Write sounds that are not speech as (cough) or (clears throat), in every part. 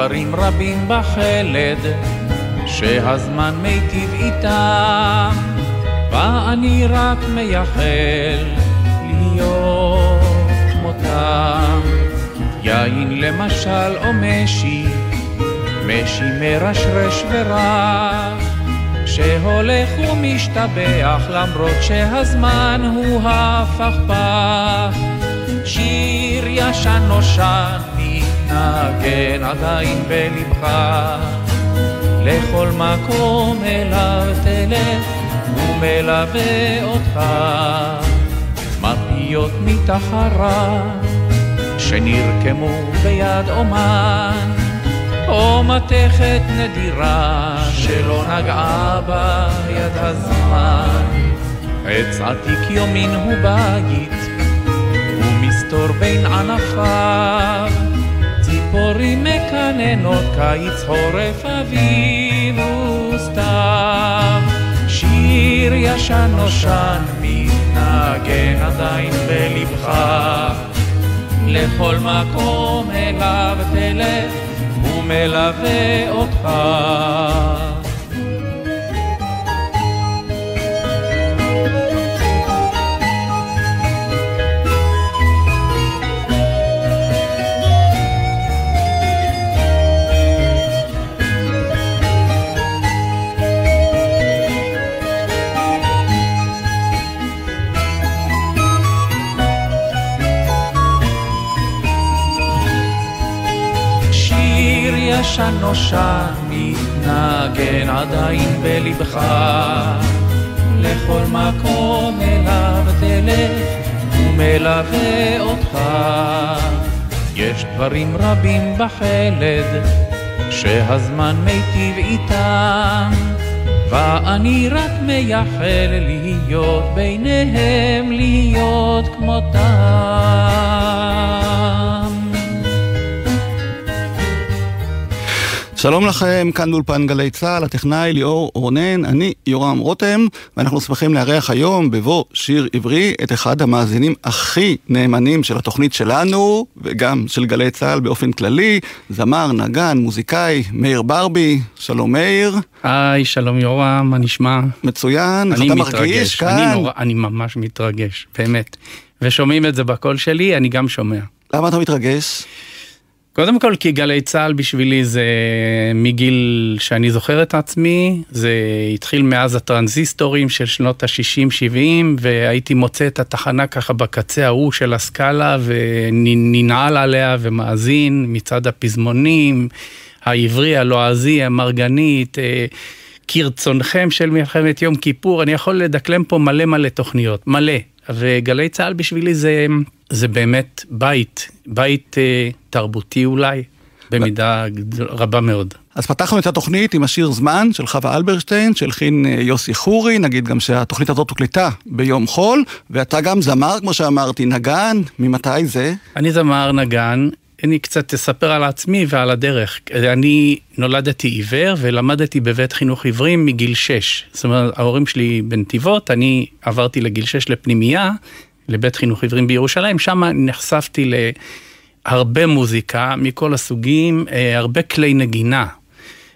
דברים רבים בחלד שהזמן מיטיב איתם ואני רק מייחל להיות כמותם. יין למשל או משי משי מרשרש ורח שהולך ומשתבח למרות שהזמן הוא הפכפך. שיר ישן נושן מתנגן עדיין בלבך. לכל מקום אליו תלך ומלווה אותך. מפיות מתחרה שנרקמו ביד אומן. או מתכת נדירה שלא נגעה בה יד הזמן. עץ עתיק יומין הוא בית ומסתור בין ענפיו ציפורים מקננות קיץ חורף אביב וסתיו שיר ישן נושן מתנגן עדיין בלבך. לכל מקום אליו תלך ומלווה אותך נושן מתנגן עדיין בלבך. לכל מקום אליו תלך ומלווה אותך. יש דברים רבים בחלד שהזמן מיטיב איתם ואני רק מייחל להיות ביניהם להיות כמותם שלום לכם, כאן באולפן גלי צה"ל, הטכנאי ליאור רונן, אני יורם רותם, ואנחנו שמחים לארח היום בבוא שיר עברי את אחד המאזינים הכי נאמנים של התוכנית שלנו, וגם של גלי צה"ל באופן כללי, זמר, נגן, מוזיקאי, מאיר ברבי, שלום מאיר. היי, שלום יורם, מה נשמע? מצוין, איך אני אתה מתרגש, מרגיש כאן? אני, נורא, אני ממש מתרגש, באמת. ושומעים את זה בקול שלי, אני גם שומע. למה אתה מתרגש? קודם כל כי גלי צה"ל בשבילי זה מגיל שאני זוכר את עצמי, זה התחיל מאז הטרנזיסטורים של שנות ה-60-70 והייתי מוצא את התחנה ככה בקצה ההוא של הסקאלה וננעל עליה ומאזין מצד הפזמונים, העברי, הלועזי, המרגנית, אה, כרצונכם של מלחמת יום כיפור, אני יכול לדקלם פה מלא מלא תוכניות, מלא. וגלי צה"ל בשבילי זה, זה באמת בית, בית אה, תרבותי אולי, במידה רבה מאוד. אז פתחנו את התוכנית עם השיר זמן של חווה אלברשטיין, שהלחין אה, יוסי חורי, נגיד גם שהתוכנית הזאת הוקלטה ביום חול, ואתה גם זמר, כמו שאמרתי, נגן, ממתי זה? אני זמר נגן, אני קצת אספר על עצמי ועל הדרך. אני נולדתי עיוור ולמדתי בבית חינוך עיוורים מגיל 6. זאת אומרת, ההורים שלי בנתיבות, אני עברתי לגיל 6 לפנימייה, לבית חינוך עיוורים בירושלים, שם נחשפתי להרבה מוזיקה מכל הסוגים, אה, הרבה כלי נגינה.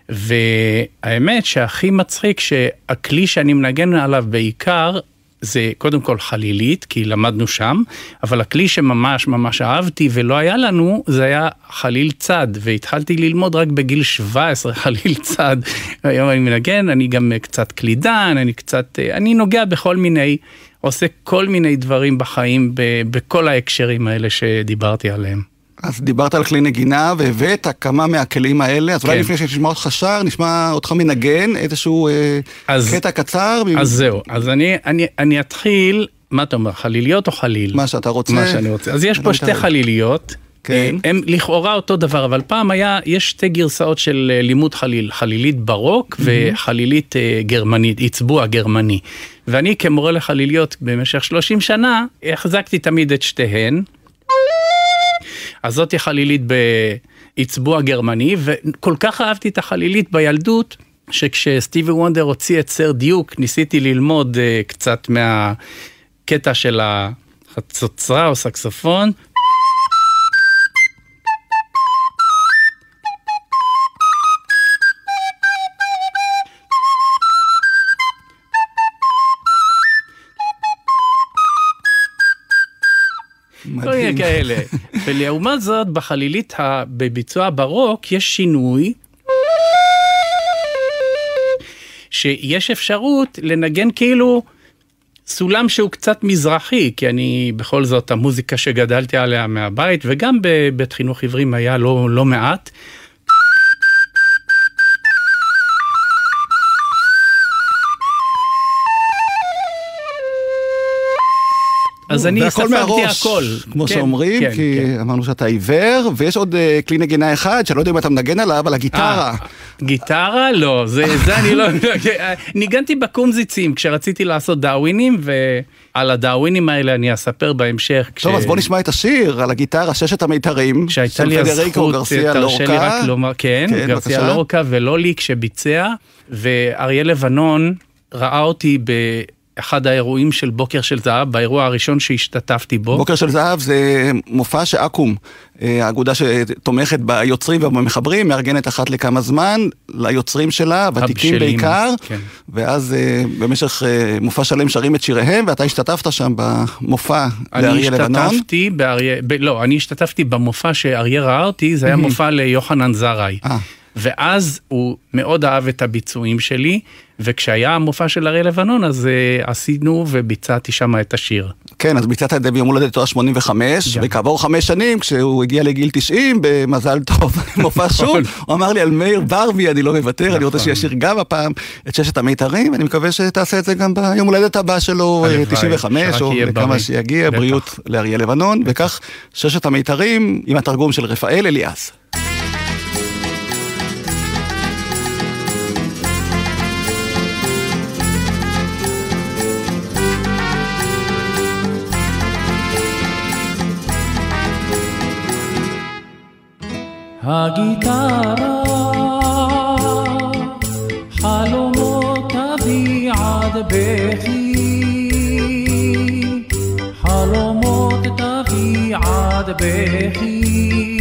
והאמת שהכי מצחיק שהכלי שאני מנגן עליו בעיקר זה קודם כל חלילית, כי למדנו שם, אבל הכלי שממש ממש אהבתי ולא היה לנו, זה היה חליל צד, והתחלתי ללמוד רק בגיל 17 (laughs) חליל צד. היום אני מנגן, אני גם קצת קלידן, אני קצת, אני נוגע בכל מיני, עושה כל מיני דברים בחיים ב, בכל ההקשרים האלה שדיברתי עליהם. אז דיברת על כלי נגינה והבאת כמה מהכלים האלה, אז אולי כן. לפני שנשמע אותך שר, נשמע אותך מנגן איזשהו אה, אז- קטע קצר. אז זהו, אז אני, אני, אני אתחיל מה אתה אומר, חליליות או חליל? מה שאתה רוצה. מה שאני רוצה. אז יש פה שתי. חליליות. כן. הם לכאורה אותו דבר, אבל פעם היה, יש שתי גרסאות של אה, לימוד חליל, חלילית ברוק וחלילית אה, גרמנית, עצבוע גרמני. ואני כמורה לחליליות במשך 30 שנה, החזקתי תמיד את שתיהן. אז זאתי חלילית בעצבוע גרמני, וכל כך אהבתי את החלילית בילדות, שכשסטיבי וונדר הוציא את סר דיוק, ניסיתי ללמוד אה, קצת מהקטע של החצוצרה או סקסופון. כל מיני מדהים. כאלה. (laughs) ולעומת זאת, בחלילית, ה- בביצוע ברוק, יש שינוי. שיש אפשרות לנגן כאילו סולם שהוא קצת מזרחי, כי אני בכל זאת המוזיקה שגדלתי עליה מהבית, וגם בבית חינוך עיוורים היה לא, לא מעט. אז אני ספגתי מהראש, הכל. כמו כן, שאומרים, כן, כי כן. אמרנו שאתה עיוור, ויש עוד אה, כלי נגינה אחד, שאני לא יודע אם אתה מנגן עליו, על הגיטרה. אה, גיטרה? לא, זה, זה אני לא... (laughs) ניגנתי בקומזיצים כשרציתי לעשות דאווינים, ועל הדאווינים האלה אני אספר בהמשך. כש- טוב, אז בוא נשמע את השיר על הגיטרה, ששת המיתרים, שהייתה לי הזכות, תרשה לי רק. לומר, כן, כן, גרסיה. לורקה ולוליק שביצע, ואריה לבנון ראה אותי באחד האירועים של בוקר של זהב, באירוע הראשון שהשתתפתי בו. בוקר של זהב זה מופע שאקו"ם, אה, האגודה שתומכת ביוצרים ובמחברים, מארגנת אחת לכמה זמן ליוצרים שלה, ותיקים בעיקר, כן. ואז אה, במשך אה, מופע שלם שרים את שיריהם, ואתה השתתפת שם במופע אני לאריה לבנון. השתתפתי באריה, ב, לא, אני השתתפתי במופע שאריה ראה אותי, זה היה מופע ליוחנן זרעי. אה. ואז הוא מאוד אהב את הביצועים שלי, וכשהיה המופע של אריה לבנון, אז uh, עשינו וביצעתי שם את השיר. כן, אז ביצעת את זה ביום הולדת תואר 85, גם. וכעבור חמש שנים, כשהוא הגיע לגיל 90, במזל טוב, (laughs) מופע שוב, הוא אמר לי על מאיר ברבי, אני לא מוותר, אני רוצה נכון. שישיר גם הפעם את ששת המיתרים, ואני מקווה שתעשה את זה גם ביום הולדת הבא שלו, אה, הלוואי, 95, שרק או בריא. שיגיע. בריאות לאריה לבנון, וכך ששת המיתרים עם התרגום של רפאל אליעז. הגיטרה, חלומות אבי עד בכי, חלומות תביא עד בכי,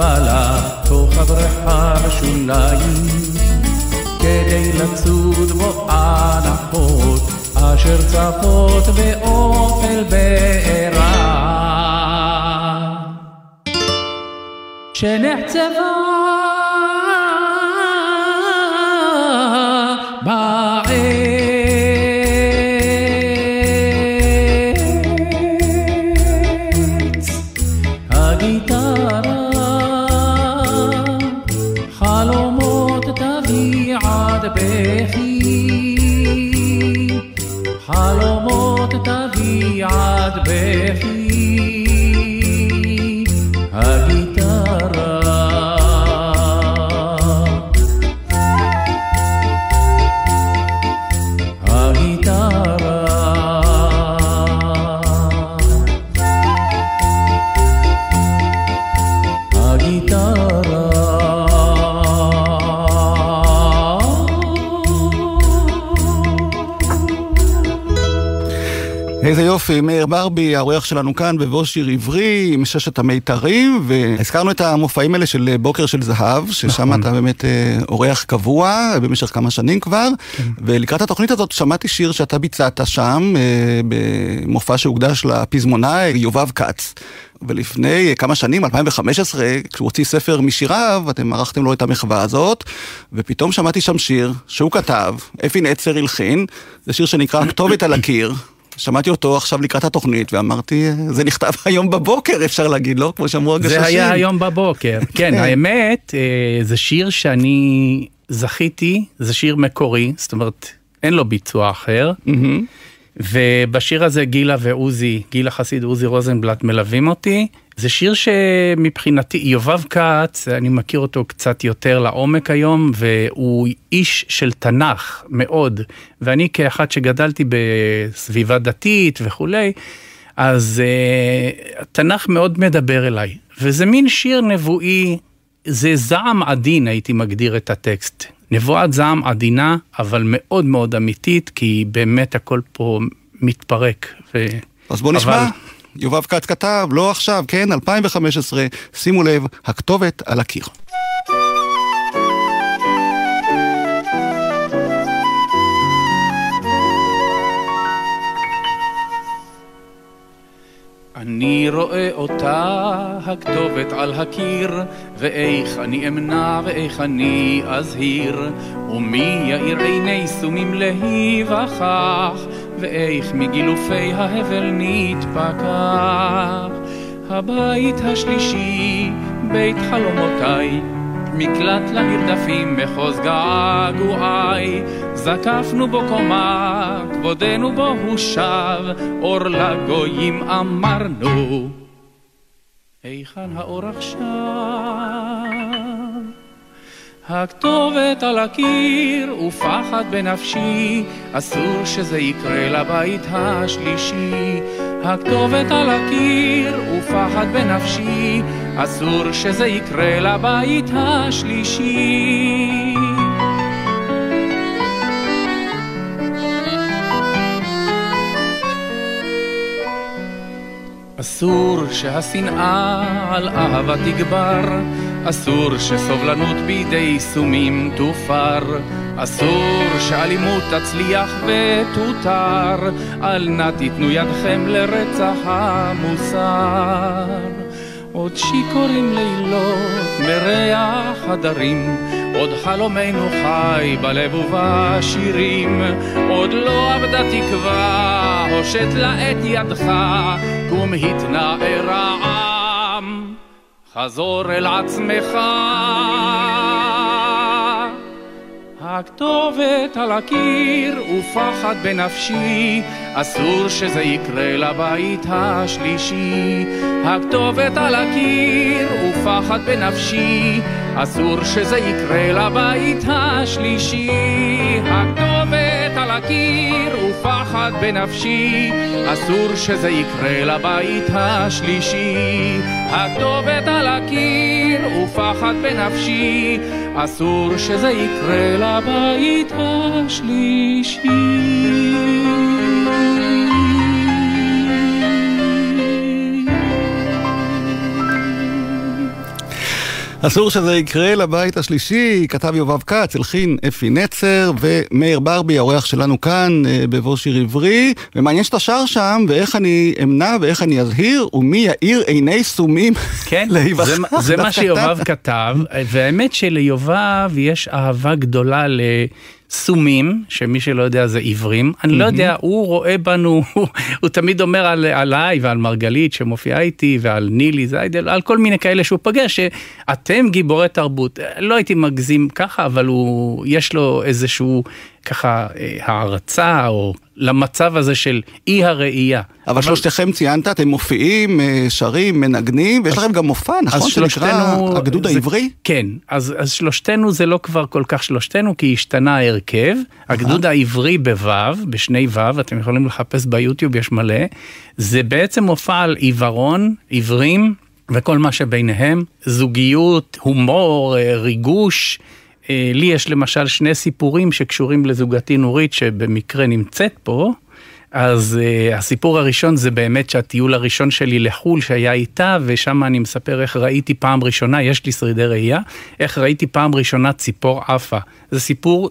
טובה לה תוך הבריכה בשוליים. כדי לצוד בו הנחות אשר צפות באופל בעירה. שנחצבה מאיר ברבי, האורח שלנו כאן בבוא שיר עברי עם ששת המיתרים, והזכרנו את המופעים האלה של בוקר של זהב, ששם נכון. אתה באמת אה, אורח קבוע במשך כמה שנים כבר, כן. ולקראת התוכנית הזאת שמעתי שיר שאתה ביצעת שם, אה, במופע שהוקדש לפזמונאי יובב כץ. ולפני כמה שנים, 2015, כשהוא הוציא ספר משיריו, אתם ערכתם לו את המחווה הזאת, ופתאום שמעתי שם שיר שהוא כתב, אפי נצר הלחין, זה שיר שנקרא כתובת על הקיר. שמעתי אותו עכשיו לקראת התוכנית, ואמרתי, זה נכתב (laughs) היום בבוקר, אפשר להגיד, לא? כמו שאמרו הגששים. זה היה היום בבוקר. (laughs) כן, האמת, אה, זה שיר שאני זכיתי, זה שיר מקורי, זאת אומרת, אין לו ביצוע אחר. ובשיר הזה גילה ועוזי, גילה חסיד ועוזי רוזנבלט מלווים אותי. זה שיר שמבחינתי, יובב כץ, אני מכיר אותו קצת יותר לעומק היום, והוא איש של תנ"ך מאוד. ואני כאחד שגדלתי בסביבה דתית וכולי, אז uh, התנ"ך מאוד מדבר אליי. וזה מין שיר נבואי, זה זעם עדין, הייתי מגדיר את הטקסט. נבואת זעם עדינה, אבל מאוד מאוד אמיתית, כי באמת הכל פה מתפרק. ו... אז בוא נשמע. אבל- יובב כץ כתב, לא עכשיו, כן, 2015, שימו לב, הכתובת על הקיר. אני רואה אותה, הכתובת על הקיר, ואיך אני אמנע ואיך אני אזהיר, ומי יאיר עיני סומים להיווכח, ואיך מגילופי ההבל נתפכח. הבית השלישי, בית חלומותיי, מקלט לנרדפים מחוז געגועי, זקפנו בו קומה, כבודנו בו הושב, אור לגויים אמרנו. היכן האור עכשיו? הכתובת על הקיר ופחד בנפשי, אסור שזה יקרה לבית השלישי. הכתובת על הקיר ופחד בנפשי, אסור שזה יקרה לבית השלישי. אסור שהשנאה על אהבה תגבר, אסור שסובלנות בידי סומים תופר, אסור שאלימות תצליח ותותר, אל נא תיתנו ידכם לרצח המוסר. עוד שיכורים לילות מריח הדרים, עוד חלומנו חי בלב ובשירים, עוד לא אבדה תקווה, הושט לה את ידך, קום התנער העם, חזור אל עצמך. הכתובת על הקיר ופחד בנפשי, אסור שזה יקרה לבית השלישי. הכתובת על הקיר ופחד בנפשי, אסור שזה יקרה לבית השלישי. הכתובת על הקיר ופחד בנפשי, אסור שזה יקרה לבית השלישי. הכתובת על הקיר ופחד בנפשי, אסור שזה יקרה לבית השלישי. אסור שזה יקרה לבית השלישי, כתב יובב כץ, הלחין אפי נצר ומאיר ברבי, האורח שלנו כאן אה, בבוא שיר עברי. ומעניין שאתה שר שם, ואיך אני אמנע ואיך אני אזהיר, ומי יאיר עיני סומים כן, (laughs) להיווכח. זה, זה מה שיובב כתב, והאמת שליובב יש אהבה גדולה לסומים, שמי שלא יודע זה עיוורים. אני לא יודע, הוא רואה בנו, הוא, (laughs) הוא תמיד אומר על, עליי ועל מרגלית שמופיעה איתי, ועל נילי זיידל, על כל מיני כאלה שהוא פגש, שאתם גיבורי תרבות. לא הייתי מגזים ככה, אבל הוא, יש לו איזשהו ככה אה, הערצה, או למצב הזה של אי הראייה. אבל שלושתכם ציינת, אתם מופיעים, אה, שרים, מנגנים, ויש לכם גם מופע, נכון? שנקרא הגדוד זה- העברי? כן, אז, אז שלושתנו זה לא כבר כל כך שלושתנו, כי השתנה ההרכב. הגדוד העברי בו', בשני ו', אתם יכולים לחפש ביוטיוב, יש מלא. זה בעצם מופע על עיוורון, עיוורים וכל מה שביניהם, זוגיות, הומור, אה, ריגוש. אה, לי יש למשל שני סיפורים שקשורים לזוגתי נורית, שבמקרה נמצאת פה. אז uh, הסיפור הראשון זה באמת שהטיול הראשון שלי לחו"ל שהיה איתה, ושם אני מספר איך ראיתי פעם ראשונה, יש לי שרידי ראייה, איך ראיתי פעם ראשונה ציפור עפה. זה סיפור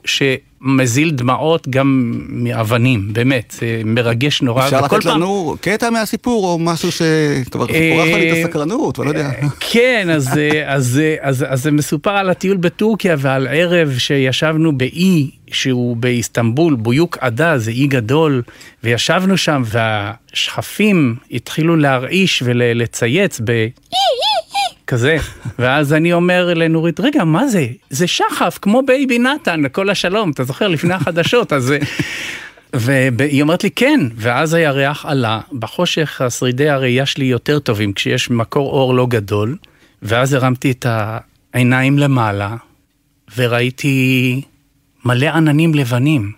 שמזיל דמעות גם מאבנים, באמת, זה מרגש נורא. אפשר לתת פעם... לנו קטע מהסיפור, או משהו שכבר פורח לי את הסקרנות, ולא יודע. כן, אז, אז, אז, אז, אז זה מסופר על הטיול בטורקיה ועל ערב שישבנו באי שהוא באיסטנבול, בויוק עדה, זה אי גדול, וישבנו שם והשחפים התחילו להרעיש ולצייץ ב... כזה, (laughs) ואז אני אומר לנורית, רגע, מה זה? זה שחף, כמו אייבי נתן, קול השלום, אתה זוכר, לפני החדשות, אז... (laughs) והיא אומרת לי, כן, ואז הירח עלה, בחושך שרידי הראייה שלי יותר טובים, כשיש מקור אור לא גדול, ואז הרמתי את העיניים למעלה, וראיתי מלא עננים לבנים.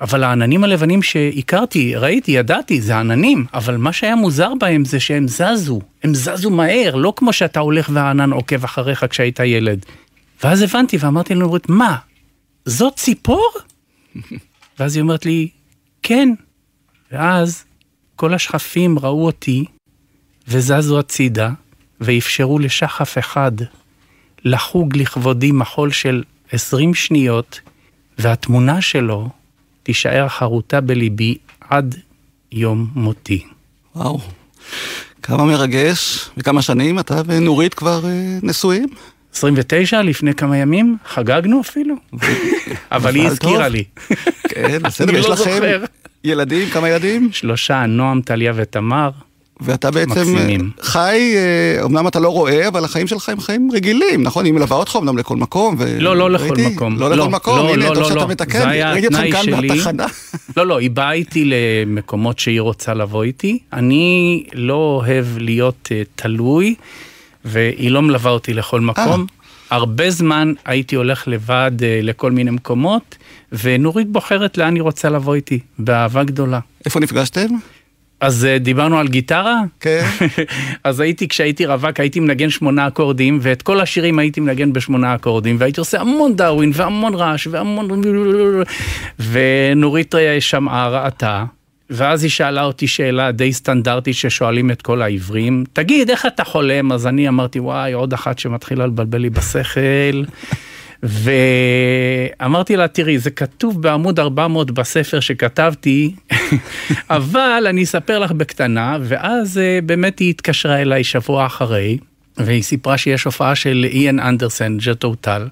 אבל העננים הלבנים שהכרתי, ראיתי, ידעתי, זה עננים, אבל מה שהיה מוזר בהם זה שהם זזו, הם זזו מהר, לא כמו שאתה הולך והענן עוקב אחריך כשהיית ילד. ואז הבנתי ואמרתי לנורית, מה, זאת ציפור? (laughs) ואז היא אומרת לי, כן. ואז כל השכפים ראו אותי וזזו הצידה, ואפשרו לשחף אחד לחוג לכבודי מחול של 20 שניות, והתמונה שלו תישאר חרוטה בליבי עד יום מותי. וואו, כמה מרגש, וכמה שנים אתה ונורית כבר אה, נשואים? 29 לפני כמה ימים, חגגנו אפילו, (laughs) אבל היא הזכירה לי. כן, בסדר, יש לא לכם ילדים, כמה ילדים? שלושה, נועם, טליה ותמר. ואתה בעצם מקסימים. חי, אה, אמנם אתה לא רואה, אבל החיים שלך הם חיים רגילים, נכון? היא מלווה אותך אמנם לכל מקום. ו... לא, לא לכל ראיתי, מקום. לא לכל מקום, לא, הנה, לא, טוב לא, שאתה לא. מתקן, ראיתי אתכם כאן שלי. בתחנה. (laughs) לא, לא, היא באה איתי למקומות שהיא רוצה לבוא איתי. אני לא אוהב להיות uh, תלוי, והיא לא מלווה אותי לכל מקום. הרבה זמן הייתי הולך לבד uh, לכל מיני מקומות, ונורית בוחרת לאן היא רוצה לבוא איתי, באהבה גדולה. איפה נפגשתם? אז uh, דיברנו על גיטרה? כן. (laughs) אז הייתי, כשהייתי רווק, הייתי מנגן שמונה אקורדים, ואת כל השירים הייתי מנגן בשמונה אקורדים, והייתי עושה המון דאווין, והמון רעש, והמון... ונורית שמעה, ראתה, ואז היא שאלה אותי שאלה די סטנדרטית ששואלים את כל העברים, תגיד, איך אתה חולם? אז אני אמרתי, וואי, עוד אחת שמתחילה לבלבל לי בשכל. ואמרתי לה, תראי, זה כתוב בעמוד 400 בספר שכתבתי, (laughs) אבל אני אספר לך בקטנה, ואז אה, באמת היא התקשרה אליי שבוע אחרי, והיא סיפרה שיש הופעה של איאן אנדרסן, ג'ת'רו טאל,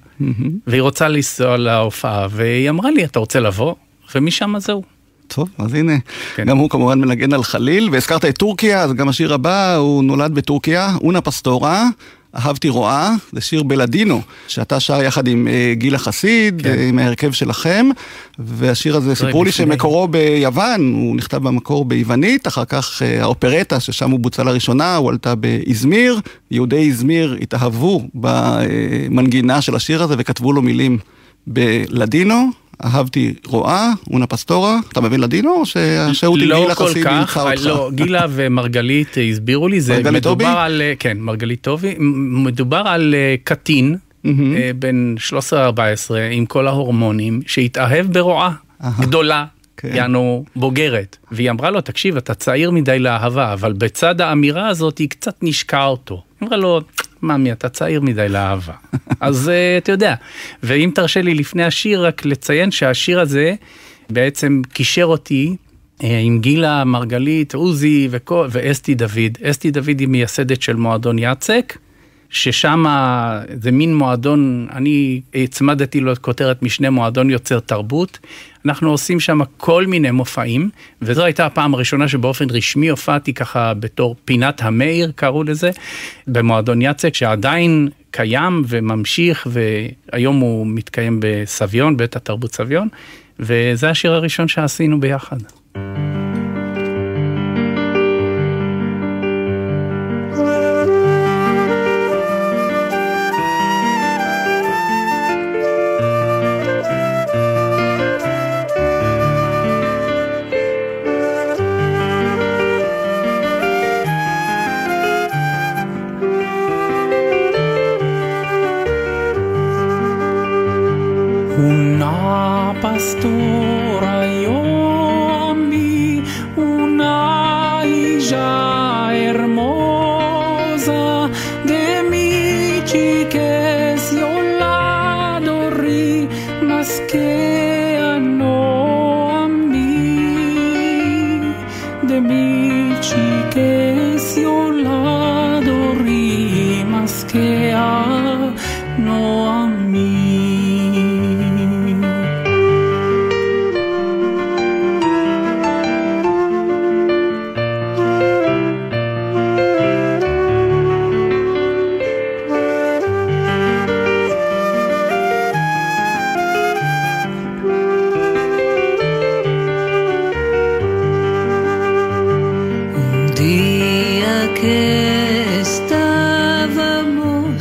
והיא רוצה לנסוע להופעה, והיא אמרה לי, אתה רוצה לבוא? ומשם זהו. טוב, אז הנה, כן. גם הוא כמובן מנגן על חליל, והזכרת את טורקיה, אז גם השיר הבא, הוא נולד בטורקיה, אונה פסטורה. אהבתי רואה, זה שיר בלדינו, שאתה שר יחד עם אה, גילה חסיד, כן. אה, עם ההרכב שלכם, והשיר הזה, סיפרו לי. שמקורו ביוון, הוא נכתב במקור ביוונית, אחר כך אה, האופרטה, ששם הוא בוצע לראשונה, הוא עלתה באזמיר, יהודי איזמיר התאהבו במנגינה של השיר הזה וכתבו לו מילים בלדינו. אהבתי רואה, אונה פסטורה, אתה מבין לדינו או שהשהות עם לא גילה חסיד אילצה אותך? לא, גילה ומרגלית אה, הסבירו לי, זה מדובר טובי? על, כן, מרגלית טובי, מדובר על אה, קטין, מהמם. אה, בן 13-14, עם כל ההורמונים, שהתאהב ברועה גדולה. כן. יענו בוגרת, והיא אמרה לו, תקשיב, אתה צעיר מדי לאהבה, אבל בצד האמירה הזאת היא קצת נשקעה אותו. אמרה לו, ממי, אתה צעיר מדי לאהבה. (laughs) אז אה, אתה יודע, ואם תרשה לי לפני השיר, רק לציין שהשיר הזה בעצם קישר אותי אה, עם גילה מרגלית, עוזי וכל- ואסתי דוד. אסתי דוד היא מייסדת של מועדון יאצק, ששם זה מין מועדון, אני הצמדתי לו את כותרת משנה מועדון יוצר תרבות. אנחנו עושים שם כל מיני מופעים, וזו הייתה הפעם הראשונה שבאופן רשמי הופעתי ככה בתור פינת המאיר, קראו לזה, במועדון יצק, שעדיין קיים וממשיך, והיום הוא מתקיים בסביון, בית התרבות סביון, וזה השיר הראשון שעשינו ביחד. Una pastora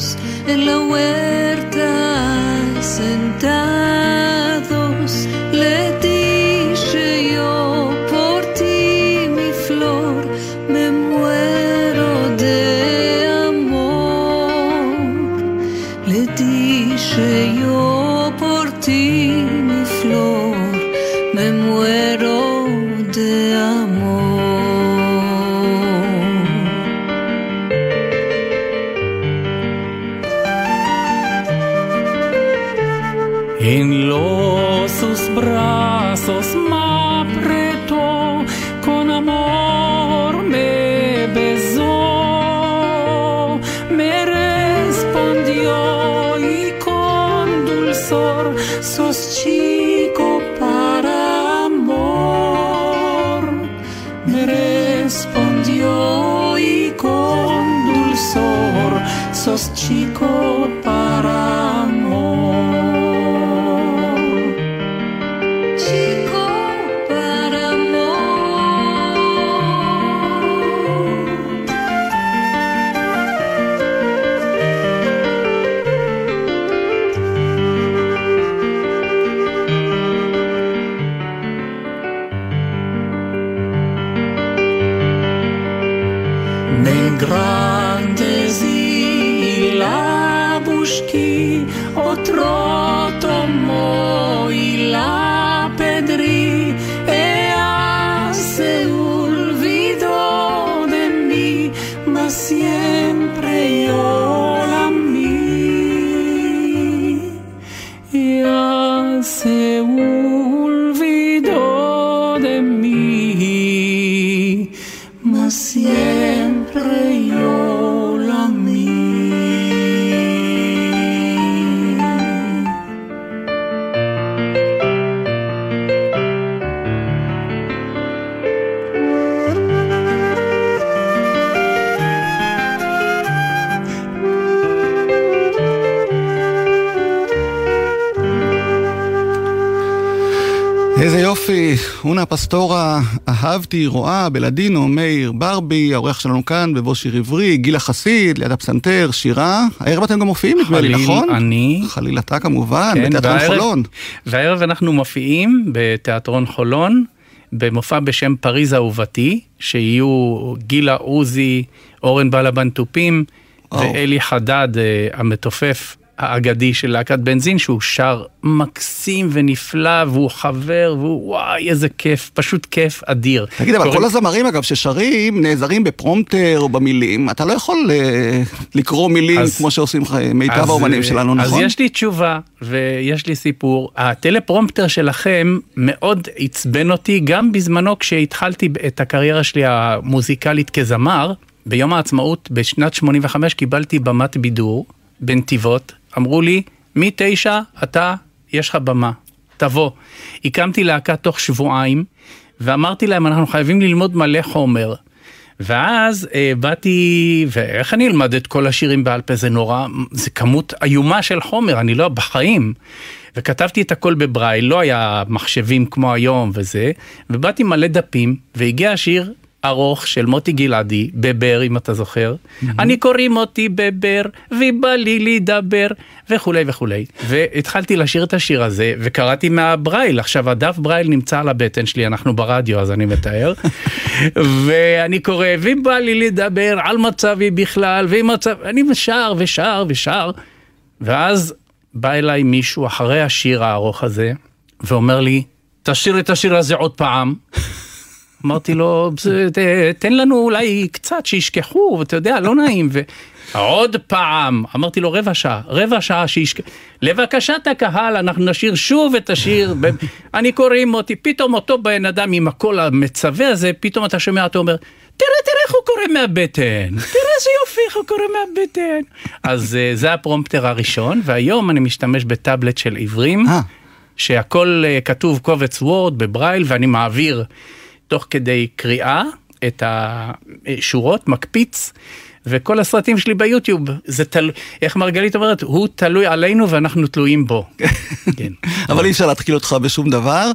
In the way. de mí. אונה פסטורה, אהבתי, רואה, בלדינו, מאיר ברבי, העורך שלנו כאן, בבוא שיר עברי, גילה חסיד, ליד הפסנתר, שירה. הערב אתם גם מופיעים, נדמה לי, נכון? חליל אני. חליל אתה כמובן, כן, בתיאטרון והערב, חולון. והערב אנחנו מופיעים בתיאטרון חולון, במופע בשם פריז אהובתי, שיהיו גילה עוזי, אורן בלבן תופים, ואלי חדד אה, המתופף האגדי של להקת בנזין, שהוא שר מקסים ונפלא, והוא חבר, והוא וואי, איזה כיף, פשוט כיף אדיר. תגיד, אבל כל הזמרים אגב ששרים נעזרים בפרומטר או במילים, אתה לא יכול אה, לקרוא מילים כמו שעושים מיטב האומנים שלנו, נכון? אז יש לי תשובה ויש לי סיפור. הטלפרומפטר שלכם מאוד עצבן אותי, גם בזמנו כשהתחלתי את הקריירה שלי המוזיקלית כזמר. ביום העצמאות בשנת 85 קיבלתי במת בידור בנתיבות, אמרו לי, מתשע אתה, יש לך במה, תבוא. הקמתי להקה תוך שבועיים, ואמרתי להם, אנחנו חייבים ללמוד מלא חומר. ואז אה, באתי, ואיך אני אלמד את כל השירים בעל פה, זה נורא, זה כמות איומה של חומר, אני לא, בחיים. וכתבתי את הכל בברייל, לא היה מחשבים כמו היום וזה, ובאתי מלא דפים, והגיע השיר ארוך של מוטי גלעדי, בבר אם אתה זוכר, mm-hmm. אני קוראים אותי בבר, ובא לי לדבר, וכולי וכולי. והתחלתי לשיר את השיר הזה, וקראתי מהברייל, עכשיו הדף ברייל נמצא על הבטן שלי, אנחנו ברדיו אז אני מתאר, (laughs) ואני קורא, ובא לי לדבר על מצבי בכלל, ומצב, אני שר ושר ושר, ואז בא אליי מישהו אחרי השיר הארוך הזה, ואומר לי, תשאיר את השיר הזה עוד פעם. (laughs) אמרתי לו, "זה- ת- תן לנו אולי קצת שישכחו, ואתה יודע, לא נעים. ועוד פעם, אמרתי לו רבע שעה, רבע שעה שישכחו. לבקשת הקהל אנחנו נשיר שוב את השיר. (laughs) ב- אני קוראים מוטי, פתאום אותו בן אדם עם הקול המצווה הזה, פתאום אתה שומע אותו אומר, תראה, תראה איך הוא קורא מהבטן, תראה איזה יופי איך הוא קורא מהבטן. אז אה, זה הפרומפטר הראשון, והיום אני משתמש בטאבלט של עיוורים. אה. שהכל אה, כתוב קובץ וורד בברייל ואני מעביר תוך כדי קריאה את השורות, מקפיץ. וכל הסרטים שלי ביוטיוב, זה תלוי, איך מרגלית אומרת, הוא תלוי עלינו ואנחנו תלויים בו. (laughs) כן. אבל אי אפשר להתחיל אותך בשום דבר,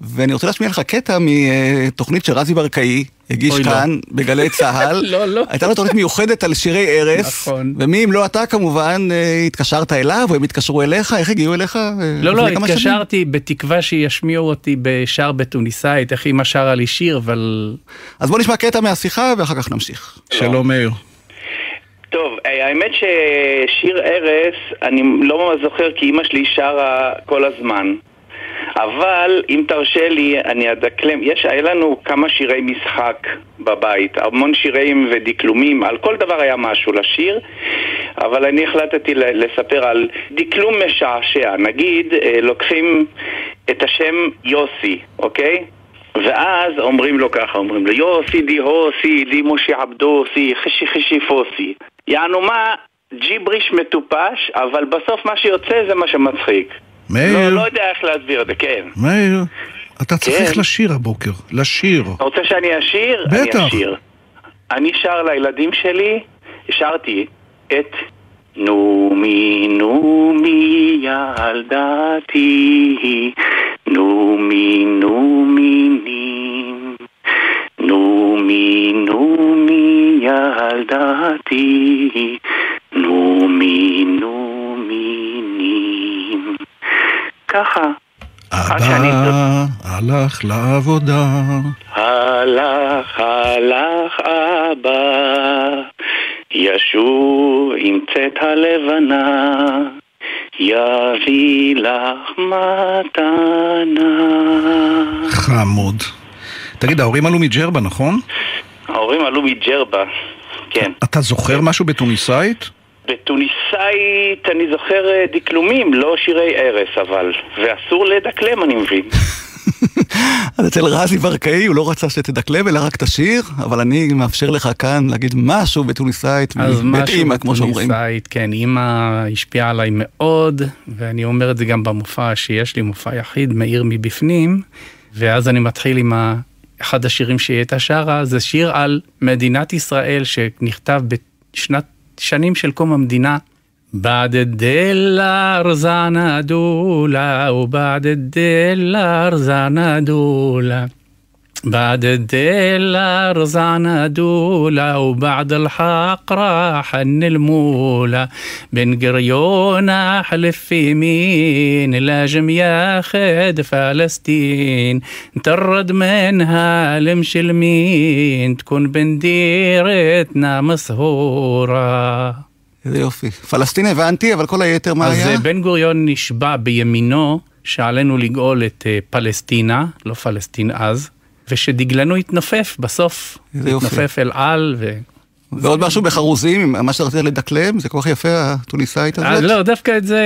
ואני רוצה להשמיע לך קטע מתוכנית שרזי ברקאי הגיש לא. כאן בגלי (laughs) צה"ל. לא, לא. הייתה לו תוכנית מיוחדת על שירי ערש. נכון. ומי אם לא אתה כמובן אה, התקשרת אליו, או הם התקשרו אליך, איך הגיעו אליך? אה, לא, לא, כמה שנים? התקשרתי בתקווה שישמיעו אותי בשער בתוניסאית, איך אמא שרה לי שיר, אבל... אז בוא נשמע קטע מהשיחה ואחר כך נמשיך. שלום מאיר. טוב, אה, האמת ששיר ערש, אני לא ממש זוכר כי אימא שלי שרה כל הזמן. אבל אם תרשה לי, אני אדקלם, יש, היה לנו כמה שירי משחק בבית, המון שירים ודקלומים, על כל דבר היה משהו לשיר, אבל אני החלטתי לספר על דקלום משעשע. נגיד, אה, לוקחים את השם יוסי, אוקיי? ואז אומרים לו ככה, אומרים לו יוסי די הוסי, די משה עבדוסי, חשי חשי פוסי. יענו מה, ג'יבריש מטופש, אבל בסוף מה שיוצא זה מה שמצחיק. מאיר, לא, לא יודע איך להסביר את זה, כן. מאיר, אתה צריך כן. לשיר הבוקר, לשיר. אתה רוצה שאני אשיר? בטח. אני אשיר. אני שר לילדים שלי, שרתי את נומי נומי ילדתי, נומי נומי נים, נומי נומי ילדתי, נומי נומי נים. ככה. אבא הלך לעבודה, הלך, הלך אבא, ישוב עם צאת הלבנה, יביא לך מתנה. חמוד. תגיד, ההורים עלו מג'רבה, נכון? ההורים עלו מג'רבה, כן. אתה זוכר משהו בתוניסאית? בתוניסאית אני זוכר אה, דקלומים, לא שירי ערש אבל, ואסור לדקלם אני מבין. (laughs) אז אצל רזי ברקאי הוא לא רצה שתדקלם אלא רק תשיר, אבל אני מאפשר לך כאן להגיד משהו בתוניסאית, אז מבית משהו אימא, כמו שאומרים. בתוניסאית, כן, אימא השפיעה עליי מאוד, ואני אומר את זה גם במופע שיש לי, מופע יחיד, מאיר מבפנים, ואז אני מתחיל עם ה... אחד השירים שהיא הייתה שרה, זה שיר על מדינת ישראל שנכתב בשנת, שנים של קום המדינה. بعد الدلار زعنا دولا وبعد الدلار زعنا دولا بعد الدلار رزعنا دولة وبعد الحق راح المولى بن قريون احلف في مين لاجم ياخد فلسطين نطرد منها المشلمين تكون بنديرتنا مسهورة איזה יופי. פלסטין הבנתי, אבל כל היתר מה אז היה? אה, בן גוריון נשבע בימינו שעלינו לגאול את אה, פלסטינה, לא פלסטין אז, ושדגלנו יתנופף בסוף. יתנופף אל על ו... ועוד משהו בחרוזים, מה שרצית לדקלם, זה כל כך יפה התוניסאית אה, הזאת. לא, דווקא את זה,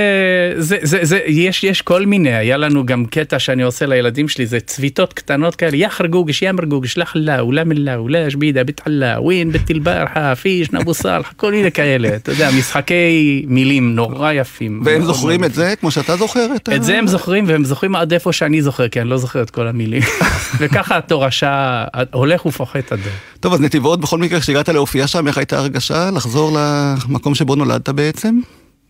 זה, זה, זה, יש, יש כל מיני, היה לנו גם קטע שאני עושה לילדים שלי, זה צביתות קטנות כאלה, יא חרגוגש, יא מרגוגש, לך לה, אולה מלה, אולה שבידה, בתחלה, ווין, בתל ברחה, פיש, נבו סאלח, כל מיני כאלה, אתה יודע, משחקי מילים נורא יפים. והם זוכרים את זה כמו שאתה זוכר? את את זה הם זוכרים והם זוכרים עד איפה שאני זוכר כי אני לא זוכר את כל המילים (laughs) וככה התורשה הולך ופוחת הדור. טוב, אז נתיבות, בכל מקרה, כשהגעת להופיע שם, איך הייתה הרגשה לחזור למקום שבו נולדת בעצם?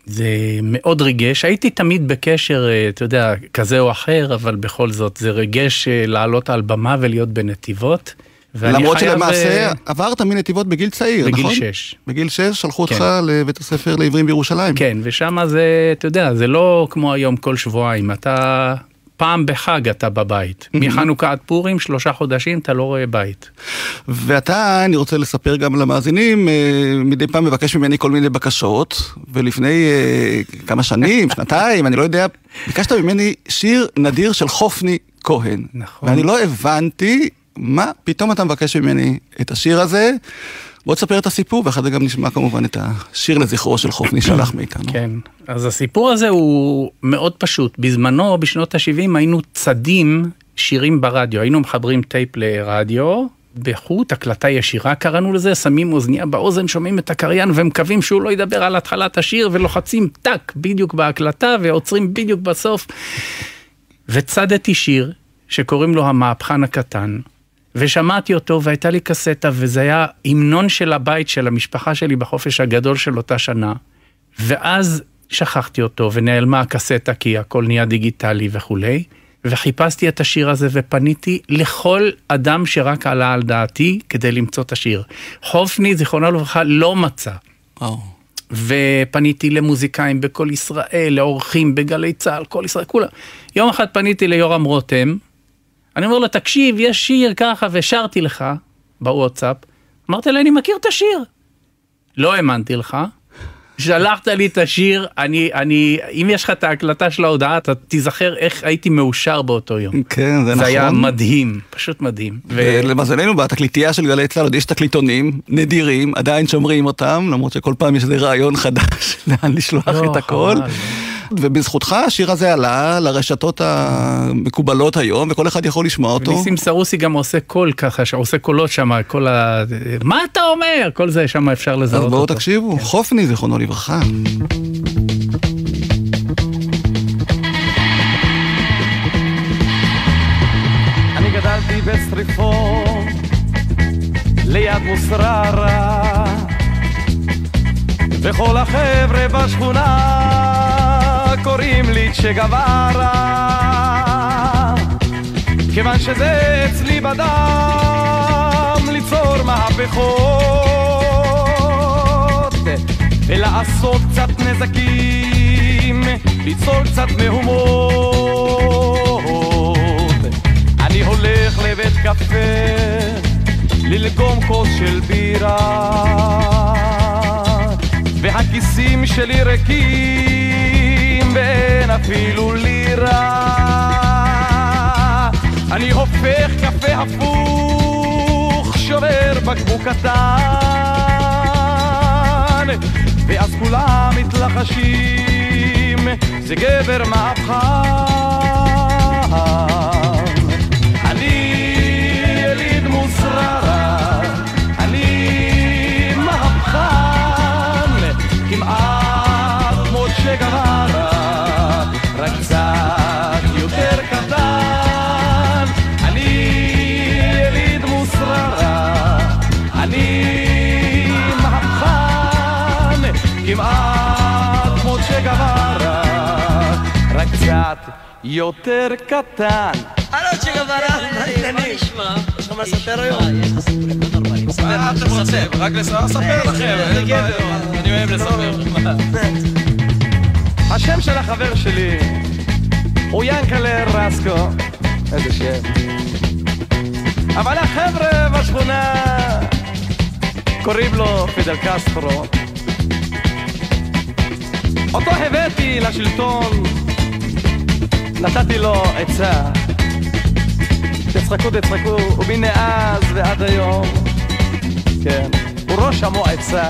זה מאוד ריגש הייתי תמיד בקשר אה, אתה יודע כזה או אחר אבל בכל זאת זה ריגש אה, לעלות על במה ולהיות בנתיבות. למרות חייב, שלמעשה אה, עברת מנתיבות בגיל צעיר, בגיל נכון? שש. בגיל שש שלחו כן. אותך לבית הספר לעברים בירושלים. כן ושם זה אתה יודע זה לא כמו היום כל שבועיים אתה פעם בחג אתה בבית מחנוכה עד פורים שלושה חודשים אתה לא רואה בית. ואתה, אני רוצה לספר גם למאזינים, אה, מדי פעם מבקש ממני כל מיני בקשות, ולפני אה, כמה שנים, (laughs) שנתיים, אני לא יודע, ביקשת ממני שיר נדיר של חופני כהן. נכון. ואני לא הבנתי מה פתאום אתה מבקש ממני את השיר הזה? בוא תספר את הסיפור, ואחרי זה גם נשמע כמובן את השיר לזכרו של חופני שלח מאיתנו. כן, אז הסיפור הזה הוא מאוד פשוט. בזמנו, בשנות ה-70, היינו צדים שירים ברדיו, היינו מחברים טייפ לרדיו, בחוט, הקלטה ישירה קראנו לזה, שמים אוזניה באוזן, שומעים את הקריין ומקווים שהוא לא ידבר על התחלת השיר ולוחצים טאק בדיוק בהקלטה ועוצרים בדיוק בסוף. וצדתי שיר שקוראים לו המהפכן הקטן, ושמעתי אותו והייתה לי קסטה וזה היה המנון של הבית של המשפחה שלי בחופש הגדול של אותה שנה. ואז שכחתי אותו ונעלמה הקסטה כי הכל נהיה דיגיטלי וכולי. וחיפשתי את השיר הזה ופניתי לכל אדם שרק עלה על דעתי כדי למצוא את השיר. חופני, זיכרונו לברכה, לא מצא. Oh. ופניתי למוזיקאים בכל ישראל, לאורחים בגלי צה"ל, כל ישראל, כולם. יום אחד פניתי ליורם רותם, אני אומר לו, תקשיב, יש שיר ככה, ושרתי לך בוואטסאפ. אמרתי לו, אני מכיר את השיר. לא האמנתי לך, שלחת לי את השיר, אני, אני, אם יש לך את ההקלטה של ההודעה, אתה תיזכר איך הייתי מאושר באותו יום. כן, זה, זה נכון. זה היה מדהים, פשוט מדהים. ולמזלנו, בתקליטייה של גלי צה"ל עוד יש תקליטונים נדירים, עדיין שומרים אותם, למרות שכל פעם יש איזה רעיון חדש (laughs) לאן לשלוח לא, את הכל. חבל. ובזכותך השיר הזה עלה לרשתות המקובלות היום, וכל אחד יכול לשמוע אותו. ניסים סרוסי גם עושה קול ככה, שעושה קולות שם, כל ה... מה אתה אומר? כל זה שם אפשר לזהות אותו. אז בואו תקשיבו, כן. חופני, זיכרונו לברכה. אני גדלתי בשריפות ליד מוסררה וכל החבר'ה בשכונה קוראים לי צ'ה גווארה. כיוון שזה אצלי בדם ליצור מהפכות ולעשות קצת נזקים ליצור קצת מהומות. אני הולך לבית קפה ללגום כוס של בירה והכיסים שלי ריקים ואין אפילו לירה. אני הופך קפה הפוך, שובר בקבוק קטן, ואז כולם מתלחשים, זה גבר מהפכן. יותר קטן. הלו צ'יגווארה, מה העניינים? יש לך מה לספר היום? מה אתם רוצים? רק לספר לכם. אני אוהב לספר. השם של החבר שלי הוא ינקלה רסקו. איזה שם. אבל החבר'ה בשכונה קוראים לו פידל קסטרו. אותו הבאתי לשלטון נתתי לו עצה תצחקו תצחקו ומנה אז ועד היום כן, הוא ראש המועצה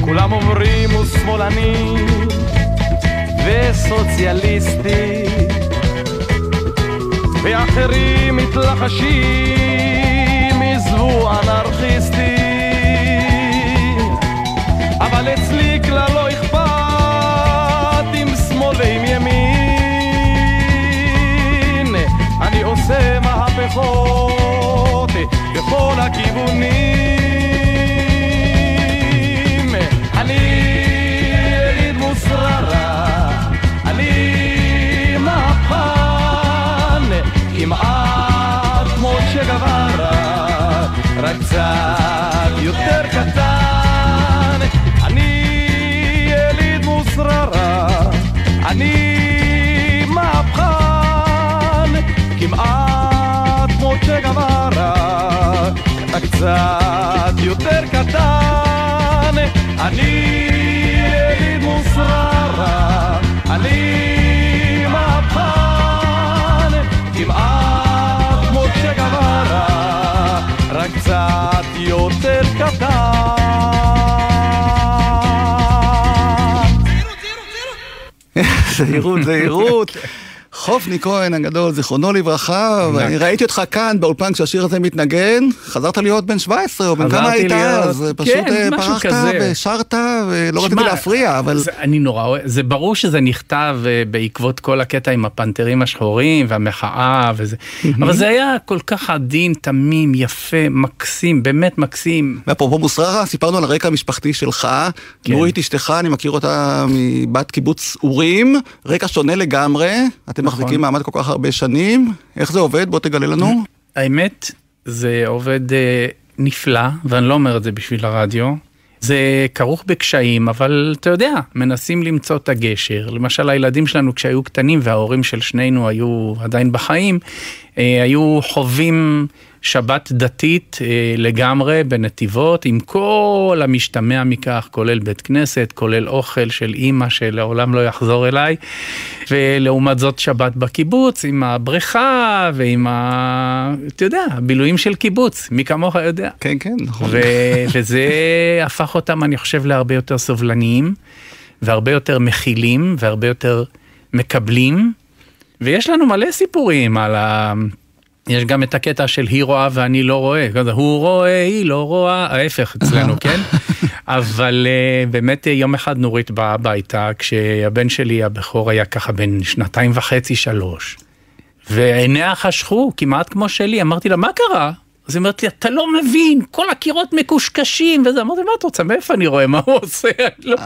כולם אומרים הוא שמאלני וסוציאליסטי ואחרים מתלחשים, עזבו אנרכיסטי. אבל אצלי כלל אני עושה מהפכות בכל הכיוונים. אני יליד מוסררה, אני מהפן, כמעט כמו צ'גווארה, רק קצת יותר קטן. אני יליד מוסררה, אני... צ'ה גווארה, רק קצת יותר קטן. אני יליד מושררה, אני מהפכן, כמעט כמו צ'ה גווארה, רק קצת יותר קטן. זהירות, זהירות. חופני כהן הגדול, זיכרונו לברכה, ואני ראיתי אותך כאן באולפן כשהשיר הזה מתנגן, חזרת להיות בן 17, או בן כמה היית אז, פשוט כן, אה, פרחת. ושרת, ולא רציתי להפריע, אבל... אני נורא אוהב, זה ברור שזה נכתב אה, בעקבות כל הקטע עם הפנתרים השחורים והמחאה וזה, אבל זה היה כל כך עדין, תמים, יפה, מקסים, באמת מקסים. ואפרופו מוסררה, סיפרנו על הרקע המשפחתי שלך, כן. נורית אשתך, אני מכיר אותה מבת קיבוץ אורים, רקע שונה לגמרי, אתם. מחזיקים מעמד כל כך הרבה שנים, איך זה עובד? בוא תגלה לנו. האמת, זה עובד אה, נפלא, ואני לא אומר את זה בשביל הרדיו. זה כרוך בקשיים, אבל אתה יודע, מנסים למצוא את הגשר. למשל, הילדים שלנו כשהיו קטנים וההורים של שנינו היו עדיין בחיים, היו חווים שבת דתית אה, לגמרי בנתיבות, עם כל המשתמע מכך, כולל בית כנסת, כולל אוכל של אימא שלעולם לא יחזור אליי, ולעומת זאת שבת בקיבוץ, עם הבריכה ועם ה... אתה יודע, הבילויים של קיבוץ, מי כמוך יודע. כן, כן, נכון. ו- וזה הפך אותם, אני חושב, להרבה יותר סובלניים, והרבה יותר מכילים, והרבה יותר מקבלים. ויש לנו מלא סיפורים על ה... יש גם את הקטע של היא רואה ואני לא רואה, כזה, הוא רואה, היא לא רואה, ההפך אצלנו, כן? (laughs) אבל uh, באמת אה, יום אחד נורית באה הביתה, כשהבן שלי הבכור היה ככה בן שנתיים וחצי, שלוש, ועיניה חשכו, כמעט כמו שלי, אמרתי לה, מה קרה? אז היא אומרת לי, אתה לא מבין, כל הקירות מקושקשים, וזה, אמרתי, מה את רוצה, מאיפה אני רואה מה הוא עושה? (laughs) לא...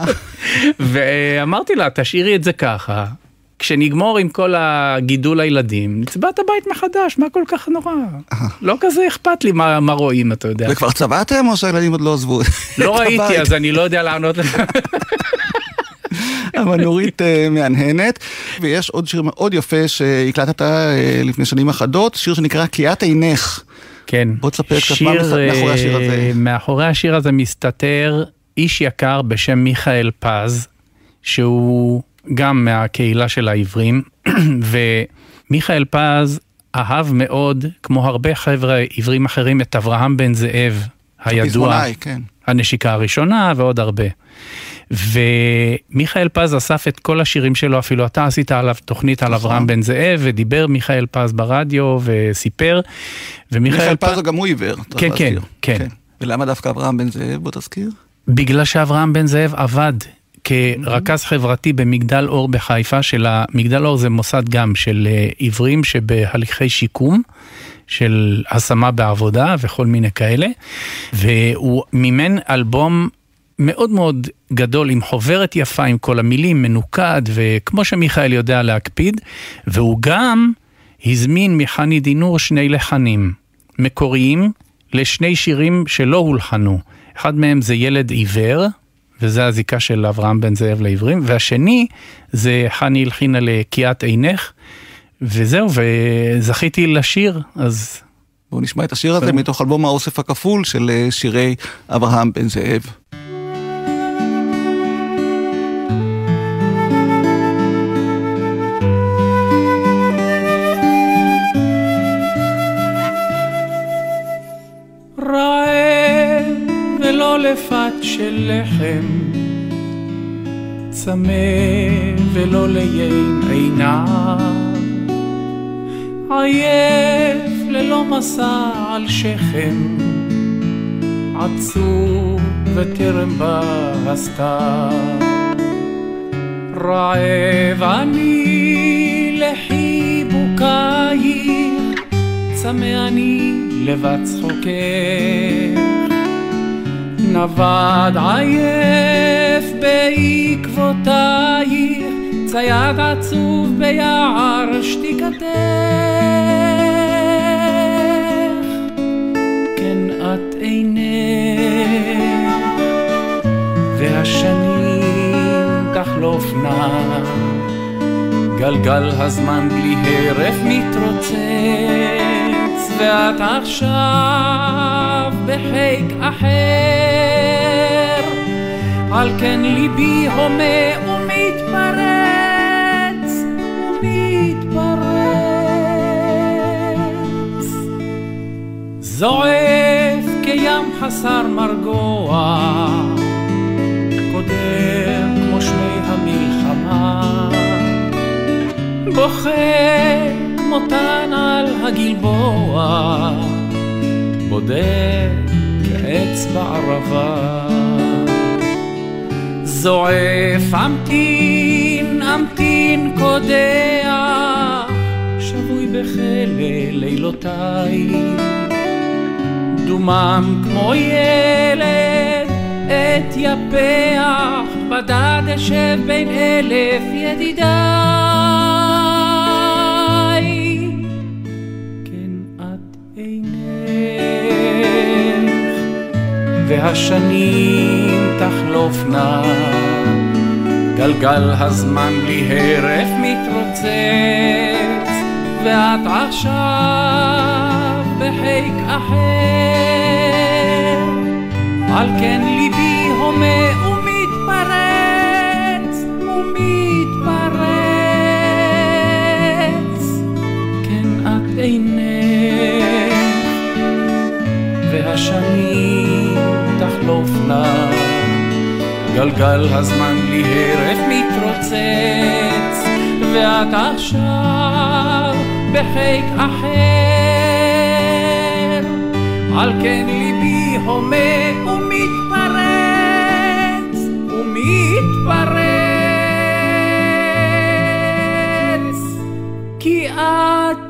ואמרתי לה, תשאירי את זה ככה, כשנגמור עם כל הגידול הילדים, נצבע את הבית מחדש, מה כל כך נורא? (laughs) לא כזה אכפת לי מה, מה רואים, אתה יודע. וכבר צבעתם או שהילדים עוד לא עזבו? לא את ראיתי, הבית? אז אני לא יודע לענות לך. אבל נורית אה, מהנהנת, ויש עוד שיר מאוד יפה שהקלטת אה, לפני שנים אחדות, שיר שנקרא "קיאת עינך". כן. בוא תספר קצת מה מס- מאחורי השיר הזה. אה, מאחורי השיר הזה מסתתר איש יקר בשם מיכאל פז, שהוא גם מהקהילה של העברים, (clears throat) ומיכאל פז אהב מאוד, כמו הרבה חבר'ה עברים אחרים, את אברהם בן זאב, הידוע. כן. הנשיקה הראשונה ועוד הרבה. ומיכאל פז אסף את כל השירים שלו, אפילו אתה עשית עליו תוכנית על אברהם בן זאב, ודיבר מיכאל פז ברדיו וסיפר. מיכאל פז גם הוא עיוור, כן, כן, להזכיר. כן. ולמה דווקא אברהם בן זאב? בוא תזכיר. בגלל שאברהם בן זאב עבד כרכז חברתי במגדל אור בחיפה, של המגדל אור זה מוסד גם של אה, עיוורים שבהליכי שיקום. של השמה בעבודה וכל מיני כאלה, והוא מימן אלבום מאוד מאוד גדול עם חוברת יפה עם כל המילים, מנוקד, וכמו שמיכאל יודע להקפיד, והוא גם הזמין מחני דינור שני לחנים מקוריים לשני שירים שלא הולחנו. אחד מהם זה ילד עיוור, וזה הזיקה של אברהם בן זאב לעברים, והשני זה חני הלחינה לקיאת עינך, וזהו, וזכיתי לשיר, אז... בואו נשמע את השיר הזה מתוך אלבום האוסף הכפול של אה, שירי אברהם בן זאב. לפת של לחם, צמא ולא ליין עיניו, עייף ללא מסע על שכם, עצוב וטרם בא הסתיו. רעב אני לחיבוקייך, צמא אני לבת צחוקך. נווד עייף בעקבותייך, צייד עצוב ביער שתיקתך. כן, את עינך, והשנים תחלופנה, גלגל הזמן בלי הרף מתרוצץ, ואת עכשיו בחיק אחר, על כן ליבי הומה ומתפרץ, ומתפרץ. זועף כים חסר מרגוע, קודר כמו שמי המלחמה, בוכה מותן על הגלבוע, בודק כעץ בערבה. זועף אמתין, אמתין קודח, שבוי בכלא לילותיי. דומם כמו ילד, אתייפח, בדד אשב בין אלף ידידיי. והשנים תחלופנה, גלגל הזמן בלי הרף מתרוצץ, ואת עכשיו בחיק אחר, על כן ליבי הומה ומתפרץ, ומתפרץ, כן את עינך, והשנים תחלופנה, גלגל הזמן בלי הרף מתרוצץ, ואת עכשיו בחיק אחר, על כן ליבי הומה ומתפרץ, ומתפרץ, כי את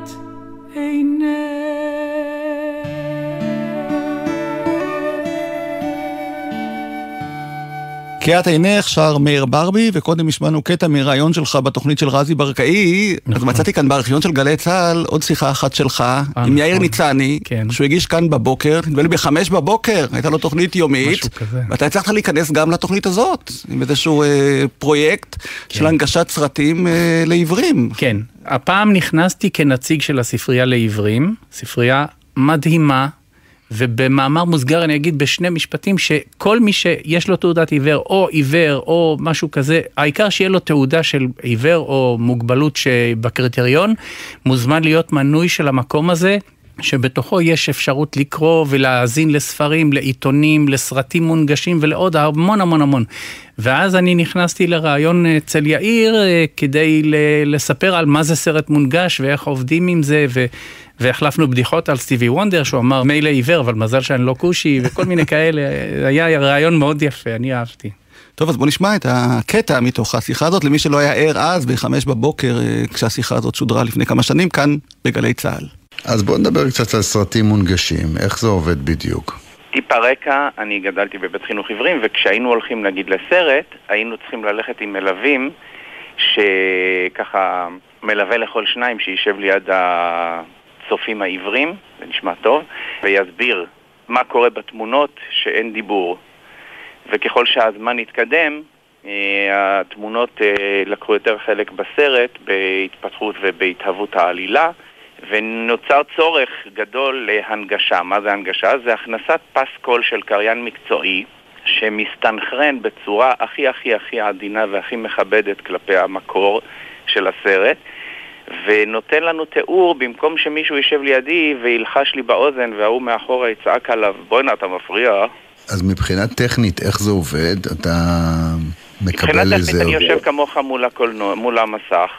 כי את עינך שר מאיר ברבי, וקודם השמענו קטע מראיון שלך בתוכנית של רזי ברקאי, אז מצאתי כאן בארכיון של גלי צה"ל עוד שיחה אחת שלך עם יאיר ניצני, שהוא הגיש כאן בבוקר, נדמה לי בחמש בבוקר, הייתה לו תוכנית יומית, ואתה הצלחת להיכנס גם לתוכנית הזאת, עם איזשהו אה, פרויקט של הנגשת סרטים אה, לעיוורים. כן, הפעם נכנסתי כנציג של הספרייה לעיוורים, ספרייה מדהימה. ובמאמר מוסגר אני אגיד בשני משפטים שכל מי שיש לו תעודת עיוור או עיוור או משהו כזה, העיקר שיהיה לו תעודה של עיוור או מוגבלות שבקריטריון, מוזמן להיות מנוי של המקום הזה. שבתוכו יש אפשרות לקרוא ולהאזין לספרים, לעיתונים, לסרטים מונגשים ולעוד המון המון המון. ואז אני נכנסתי לראיון אצל יאיר כדי לספר על מה זה סרט מונגש ואיך עובדים עם זה ו... והחלפנו בדיחות על סטיבי וונדר שהוא אמר מילא עיוור אבל מזל שאני לא כושי וכל מיני כאלה, (laughs) היה רעיון מאוד יפה, אני אהבתי. טוב, אז בוא נשמע את הקטע מתוך השיחה הזאת, למי שלא היה ער אז בחמש בבוקר, כשהשיחה הזאת שודרה לפני כמה שנים, כאן בגלי צה"ל. אז בוא נדבר קצת על סרטים מונגשים, איך זה עובד בדיוק? טיפה רקע, אני גדלתי בבית חינוך עיוורים, וכשהיינו הולכים נגיד לסרט, היינו צריכים ללכת עם מלווים, שככה מלווה לכל שניים שישב ליד הצופים העיוורים, זה נשמע טוב, ויסביר מה קורה בתמונות שאין דיבור. וככל שהזמן התקדם, התמונות לקחו יותר חלק בסרט, בהתפתחות ובהתהוות העלילה. ונוצר צורך גדול להנגשה. מה זה הנגשה? זה הכנסת פס קול של קריין מקצועי שמסתנכרן בצורה הכי הכי הכי עדינה והכי מכבדת כלפי המקור של הסרט ונותן לנו תיאור במקום שמישהו יישב לידי וילחש לי באוזן וההוא מאחורה יצעק עליו בוא'נה אתה מפריע. אז מבחינה טכנית איך זה עובד? אתה מקבל איזה... מבחינה טכנית אני יושב כמוך מול הקולנוע, מול המסך.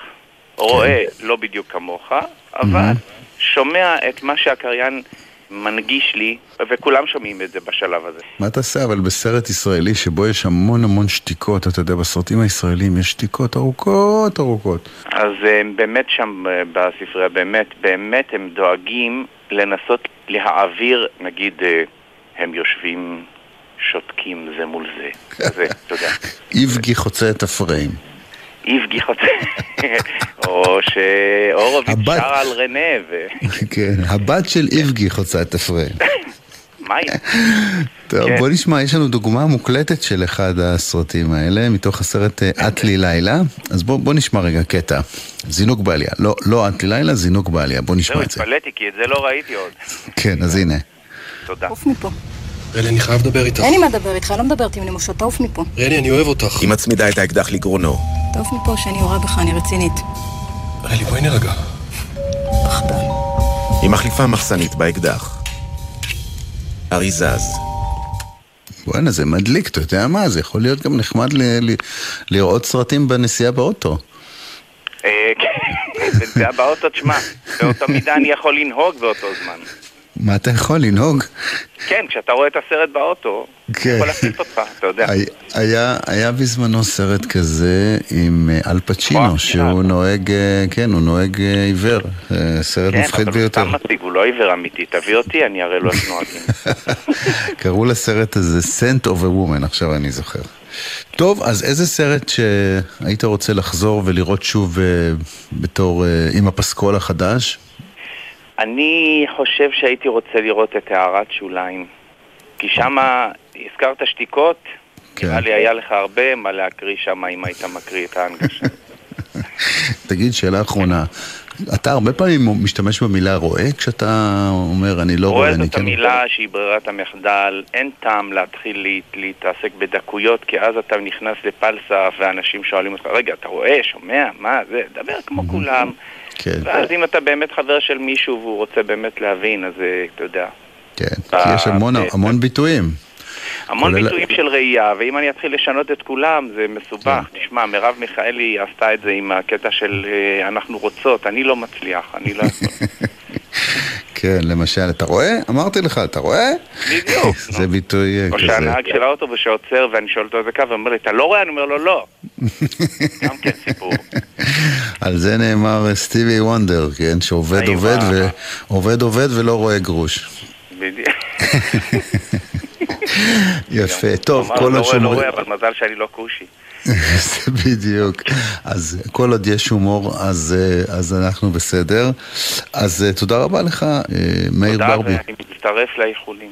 רואה לא בדיוק כמוך, אבל שומע את מה שהקריין מנגיש לי, וכולם שומעים את זה בשלב הזה. מה תעשה אבל בסרט ישראלי שבו יש המון המון שתיקות, אתה יודע, בסרטים הישראלים יש שתיקות ארוכות ארוכות. אז באמת שם בספרייה, באמת, באמת הם דואגים לנסות להעביר, נגיד, הם יושבים... שותקים זה מול זה, (laughs) זה, אתה יודע. איבגי חוצה את הפריים. איבגי חוצה, או שהורוביץ שר על רנה ו... כן, הבת של איבגי חוצה את יהיה? טוב, כן. בוא נשמע, יש לנו דוגמה מוקלטת של אחד הסרטים האלה, מתוך הסרט אה, את לי לילה. אז בוא, בוא נשמע רגע קטע. זינוק בעלייה. לא, לא את לי לילה, זינוק בעלייה. בוא נשמע זהו, את זה. התפלאתי, כי את זה לא ראיתי עוד. כן, אז הנה. תודה. עוף מפה. רלי, אני חייב לדבר איתך. אין לי מה לדבר איתך, לא מדברת עם נמושות, תעוף מפה. רלי, אני אוהב אותך. היא מצמידה את האקדח לגרונו. תעוף מפה שאני יורה בך, אני רצינית. רלי, בואי נירגע. היא מחליפה מחסנית באקדח. ארי זז. בואנה, זה מדליק, אתה יודע מה? זה יכול להיות גם נחמד ל- ל- לראות סרטים בנסיעה באוטו. אה, כן, זה באוטו, תשמע, באותה מידה אני יכול לנהוג באותו זמן. מה אתה יכול לנהוג? כן, כשאתה רואה את הסרט באוטו, כן. יכול להחליף אותך, אתה יודע. היה- בזמנו סרט כזה עם אה, אל פצ'ינו, שהוא נוהג, אה, כן, הוא נוהג אה, עיוור. סרט כן, מפחיד אבל הוא ביותר. סתם מציג, הוא לא עיוור אמיתי, תביא אותי, אני אראה לו איך נוהגים. קראו לסרט הזה Scent of a Woman, עכשיו אני זוכר. טוב, אז איזה סרט שהיית רוצה לחזור ולראות שוב בתור, עם הפסקול החדש? אני חושב שהייתי רוצה לראות את הערת שוליים. כי שמה, הזכרת שתיקות, כן. נראה לי היה לך הרבה מה להקריא שם אם היית מקריא את ההנגשה. (laughs) תגיד, שאלה אחרונה. אתה הרבה פעמים משתמש במילה רואה כשאתה אומר אני לא רואה, רואה אני זאת כן... המילה שהיא ברירת המחדל, אין טעם להתחיל להת- להתעסק בדקויות, כי אז אתה נכנס לפלסף ואנשים שואלים אותך, רגע, אתה רואה, שומע, מה זה, דבר כמו כולם. כן, ואז אם אתה באמת חבר של מישהו והוא רוצה באמת להבין, אז אה, אתה יודע. כן, כי יש המון, אה, המון ביטויים. המון כולל- ביטויים של ראייה, ואם אני אתחיל לשנות את כולם, זה מסובך. כן. תשמע, מרב מיכאלי עשתה את זה עם הקטע של אה, אנחנו רוצות, אני לא מצליח, אני לא יכול. (laughs) כן, למשל, אתה רואה? אמרתי לך, אתה רואה? בדיוק. (laughs) זה ביטוי אה, או כזה. שהנהג של האוטובוס שעוצר ואני שואל אותו איזה קו, הוא אומר לי, אתה לא רואה? אני אומר לו, לא. (laughs) גם כן סיפור. על זה נאמר סטיבי וונדר, כן? שעובד עובד. ו... עובד עובד ולא רואה גרוש. בדיוק. (laughs) יפה, טוב, כל לא עוד רואה, לא שומרים... רואה, אבל מזל שאני לא כושי. (laughs) זה בדיוק. אז כל עוד יש הומור, אז, אה, אז אנחנו בסדר. אז אה, תודה רבה לך, אה, מאיר תודה, ברבי. ואני מצטרף לאיחולים.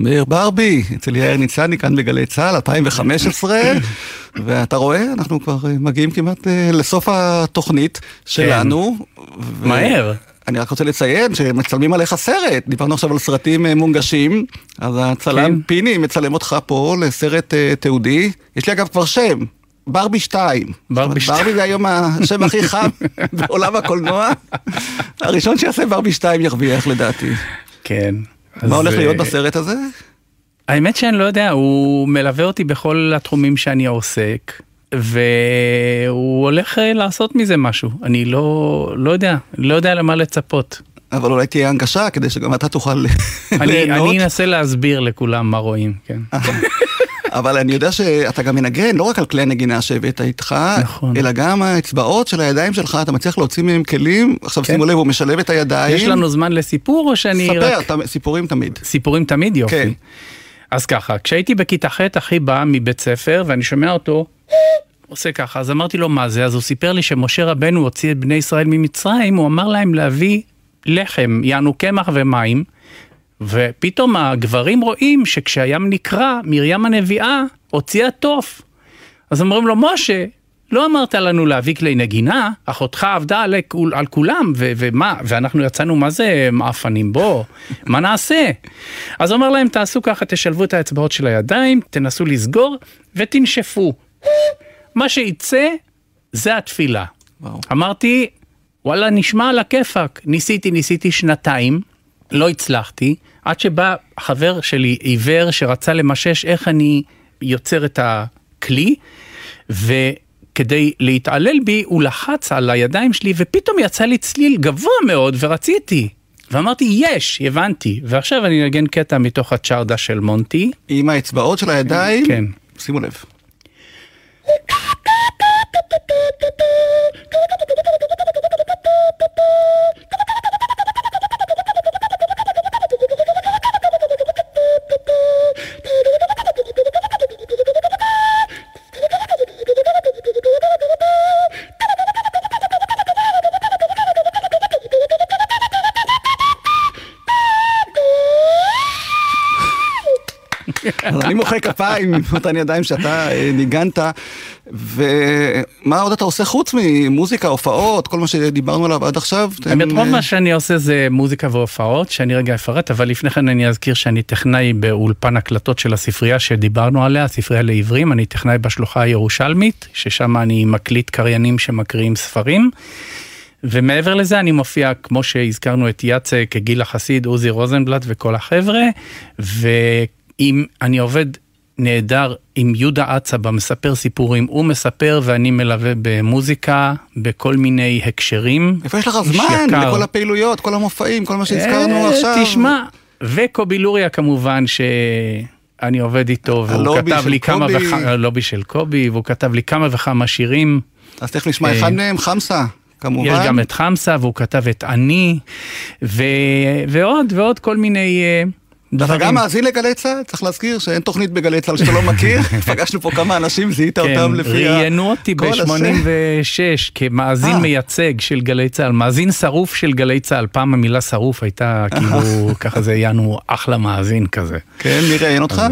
מאיר ברבי, אצל יאיר ניצני כאן בגלי צה"ל, 2015, (laughs) ואתה רואה, אנחנו כבר אה, מגיעים כמעט אה, לסוף התוכנית שלנו. ו- מהר. אני רק רוצה לציין שמצלמים עליך סרט, דיברנו עכשיו על סרטים אה, מונגשים, אז הצלם כן. פיני מצלם אותך פה לסרט תיעודי. יש לי אגב כבר שם, ברבי 2. ברבי זאת אומרת, ברבי זה היום השם הכי חם בעולם הקולנוע. (laughs) הראשון שיעשה ברבי 2 ירוויח לדעתי. כן. מה הולך להיות אה, בסרט הזה? האמת שאני לא יודע, הוא מלווה אותי בכל התחומים שאני עוסק, והוא הולך אה, לעשות מזה משהו. אני לא, לא יודע, לא יודע למה לצפות. אבל אולי תהיה הנגשה כדי שגם אתה תוכל ליהנות. אני אנסה להסביר לכולם מה רואים, כן. אבל אני יודע שאתה גם מנגן לא רק על כלי הנגינה שהבאת איתך, נכון. אלא גם האצבעות של הידיים שלך, אתה מצליח להוציא מהם כלים. עכשיו כן. שימו לב, הוא משלב את הידיים. יש לנו זמן לסיפור או שאני ספר, רק... ת- סיפורים תמיד. סיפורים תמיד יופי. כן. אז ככה, כשהייתי בכיתה ח' אחי בא מבית ספר ואני שומע אותו עושה ככה, אז אמרתי לו מה זה, אז הוא סיפר לי שמשה רבנו הוציא את בני ישראל ממצרים, הוא אמר להם להביא לחם, יענו קמח ומים, ופתאום הגברים רואים שכשהים נקרע, מרים הנביאה הוציאה תוף. אז אומרים לו, משה, לא אמרת לנו להביא כלי נגינה, אחותך עבדה על, על כולם, ו- ומה, ואנחנו יצאנו, מה זה מעפנים בו, מה נעשה? אז אומר להם, תעשו ככה, תשלבו את האצבעות של הידיים, תנסו לסגור, ותנשפו. מה שיצא, זה התפילה. וואו. אמרתי, וואלה, נשמע על הכיפאק. ניסיתי, ניסיתי שנתיים, לא הצלחתי, עד שבא חבר שלי עיוור שרצה למשש איך אני יוצר את הכלי, וכדי להתעלל בי הוא לחץ על הידיים שלי ופתאום יצא לי צליל גבוה מאוד ורציתי. ואמרתי, יש, הבנתי. ועכשיו אני אנגן קטע מתוך הצ'רדה של מונטי. עם האצבעות של הידיים? כן. שימו לב. אז אני מוחא כפיים עם ידיים שאתה אה, ניגנת. ומה עוד אתה עושה חוץ ממוזיקה, הופעות, כל מה שדיברנו עליו עד עכשיו? האמת, רוב אה, מה שאני עושה זה מוזיקה והופעות, שאני רגע אפרט, אבל לפני כן אני אזכיר שאני טכנאי באולפן הקלטות של הספרייה שדיברנו עליה, הספרייה לעברים, אני טכנאי בשלוחה הירושלמית, ששם אני מקליט קריינים שמקריאים ספרים. ומעבר לזה אני מופיע, כמו שהזכרנו את יאצק, גילה חסיד, עוזי רוזנבלט וכל החבר'ה, ואם אני עובד נהדר עם יהודה אצבה, מספר סיפורים, הוא מספר ואני מלווה במוזיקה, בכל מיני הקשרים. איפה יש לך זמן יקר. לכל הפעילויות, כל המופעים, כל מה שהזכרנו אה, עכשיו? תשמע, וקובי לוריה כמובן, שאני עובד איתו, והוא כתב לי כמה. וכמה, הלובי של קובי, והוא כתב לי כמה וכמה שירים. אז תכף נשמע אה, אחד מהם, חמסה, כמובן. יש גם את חמסה, והוא כתב את אני, ו... ועוד ועוד כל מיני אה, אתה. גם מאזין לגלי צה"ל? צריך להזכיר שאין תוכנית בגלי צה"ל שאתה לא מכיר. (laughs) פגשנו פה כמה אנשים, זיהית כן, אותם לפי ה... ראיינו אותי כל הזה. ב-86 כמאזין אה. מייצג של גלי צה"ל, מאזין שרוף של גלי צה"ל, פעם המילה שרוף הייתה (laughs) כאילו, ככה זה יענו אחלה מאזין כזה. כן, מי ראיין אותך?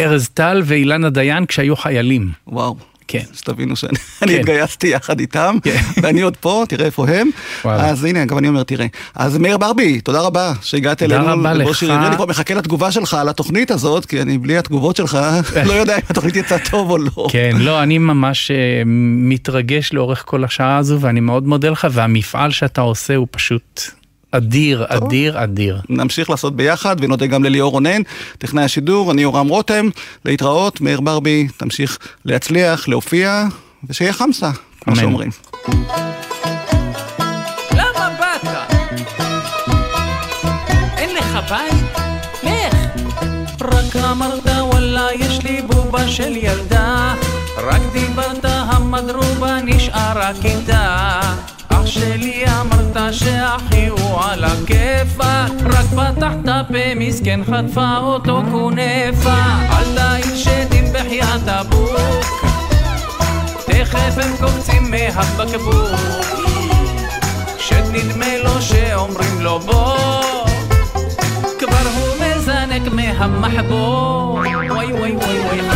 ארז טל ואילנה דיין כשהיו חיילים. וואו. כן. שתבינו שאני אני התגייסתי יחד איתם, (laughs) ואני עוד פה, תראה איפה הם. וואלה. אז הנה, גם אני אומר, תראה. אז מאיר ברבי, תודה רבה שהגעת תודה אלינו. רבה לבוא לך. אני כבר מחכה לתגובה שלך על התוכנית הזאת, כי אני בלי התגובות שלך (laughs) לא יודע אם התוכנית יצאה טוב או לא. כן, לא, אני ממש אה, מתרגש לאורך כל השעה הזו, ואני מאוד מודה לך, והמפעל שאתה עושה הוא פשוט אדיר, אדיר, אדיר. נמשיך לעשות ביחד, ונודה גם לליאור רונן, טכנאי השידור, אני יורם רותם, להתראות, מאיר ברבי, תמשיך להצליח, להופיע, ושיהיה חמסה, כמו. שאומרים. למה באת? אין לך בית? לך. רק אמרת וואלה יש לי בובה של ילדה רק דיברת המדרובה נשארה כיתה אח שלי אמרת שאחי הוא על הכיפאק רק פתחת פה מסכן חטפה אותו כונפה. אל תעיר שדים בחייאת הבוק תכף הם קופצים מהבקבוק. שנדמה לו שאומרים לו בוא כבר הוא מזנק מהמחבור וואי וואי וואי וואי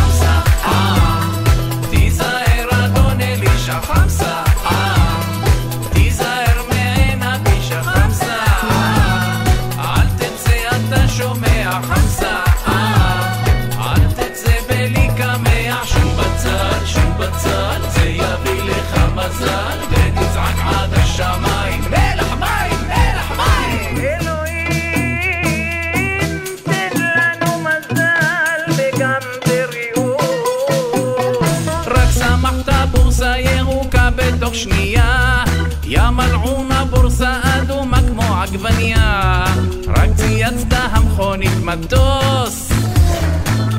המכונית מטוס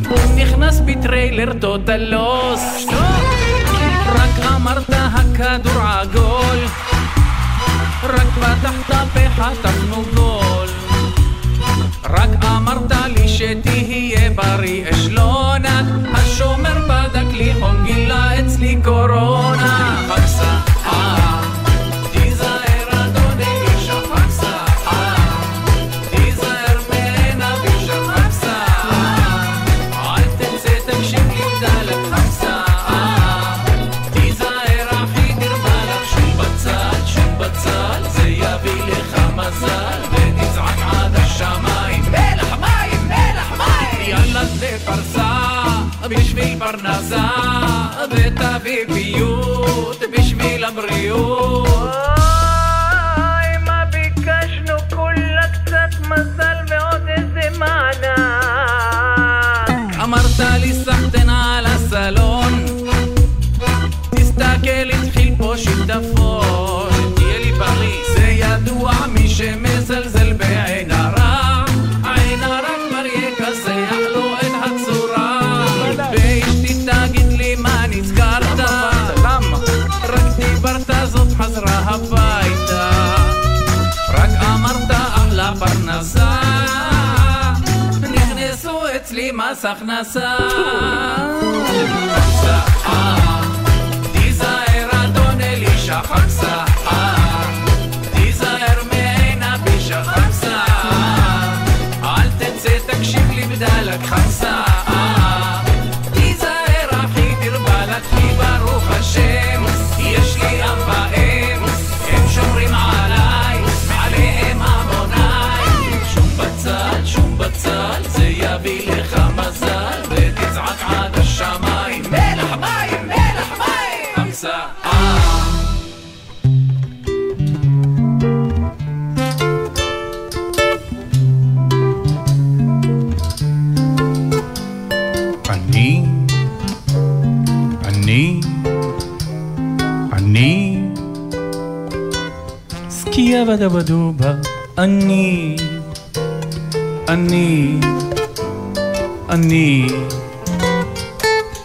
הוא נכנס בטריילר טוטלוס רק אמרת הכדור עגול רק פתחת חטפנו גול רק אמרת לי שתהיה בריא פרנסה ותביא פיוט בשביל הבריאות מס הכנסה. חמסה, תיזהר אדון אלישע חמסה, בדבדובה, אני, אני, אני,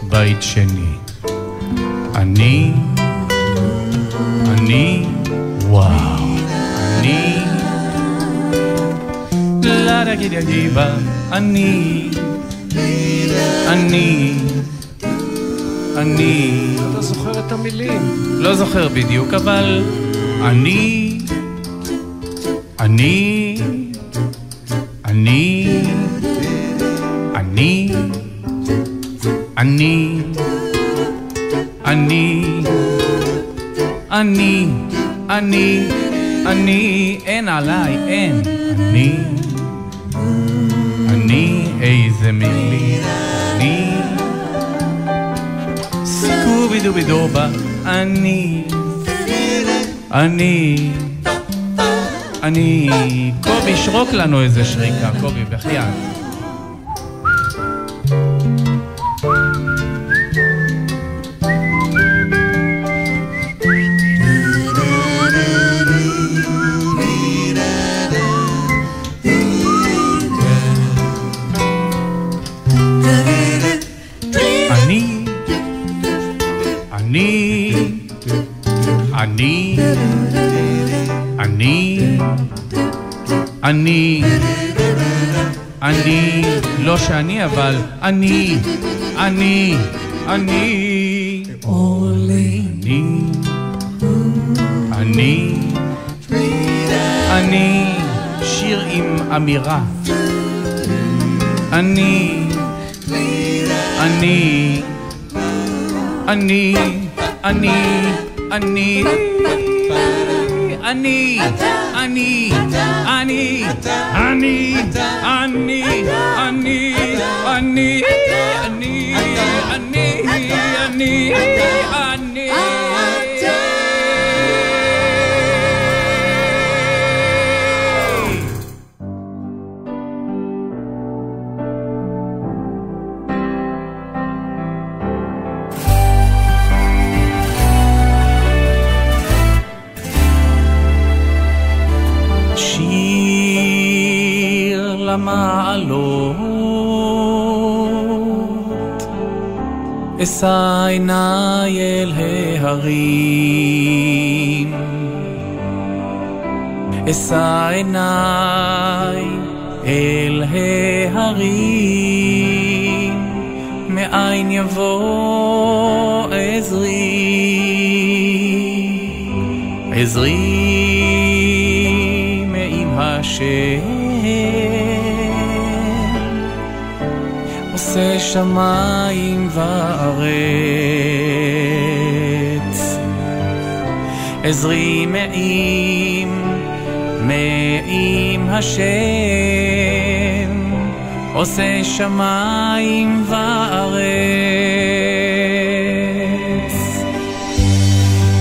בית שני, אני, אני, וואו, אני, לה דה גידה גיבה, אני, אני, אני... אתה לא זוכר את המילים. לא זוכר בדיוק, אבל. אני... אני... אני... אין עליי, אין. אני... אני... איזה מילים. אני... סקובי דובי דובה. אני... אני... אני... קובי, שרוק לנו איזה שריקה, קובי, בחייאת. אני, אני, לא שאני אבל, אני, אני, אני, אני, אני, אני, שיר עם אמירה. אני, אני, אני, אני, אני, אני, אני, אני, אני, אני, אני, אני, אני, אני, אני, אני, אשא עיניי אל ההרים, אשא עיניי אל ההרים, מאין יבוא עזרי, עזרי מעם השם, עושה שמיים וארץ. עזרי מעם, מעם השם, עושה שמיים וארץ.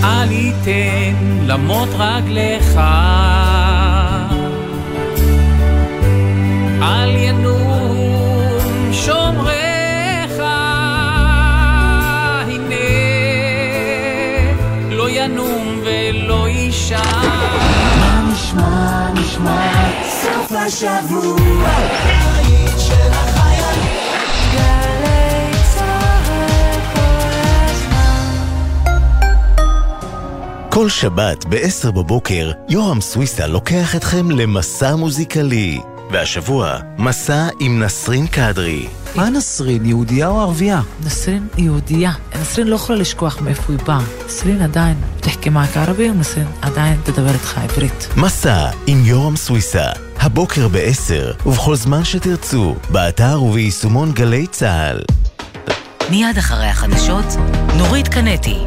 אל ייתן למות רגליך, השבוע, כל שבת ב-10 בבוקר, יורם סוויסה לוקח אתכם למסע מוזיקלי. והשבוע, מסע עם נסרין קדרי. מה נסרין, יהודייה או ערבייה? נסרין יהודייה. נסרין לא יכולה לשכוח מאיפה היא באה. נסרין עדיין תחכי מעק ערבי, ונסרין עדיין תדבר איתך עברית. מסע עם יורם סוויסה, הבוקר ב-10, ובכל זמן שתרצו, באתר וביישומון גלי צה"ל. מיד אחרי החדשות, נורית קנטי.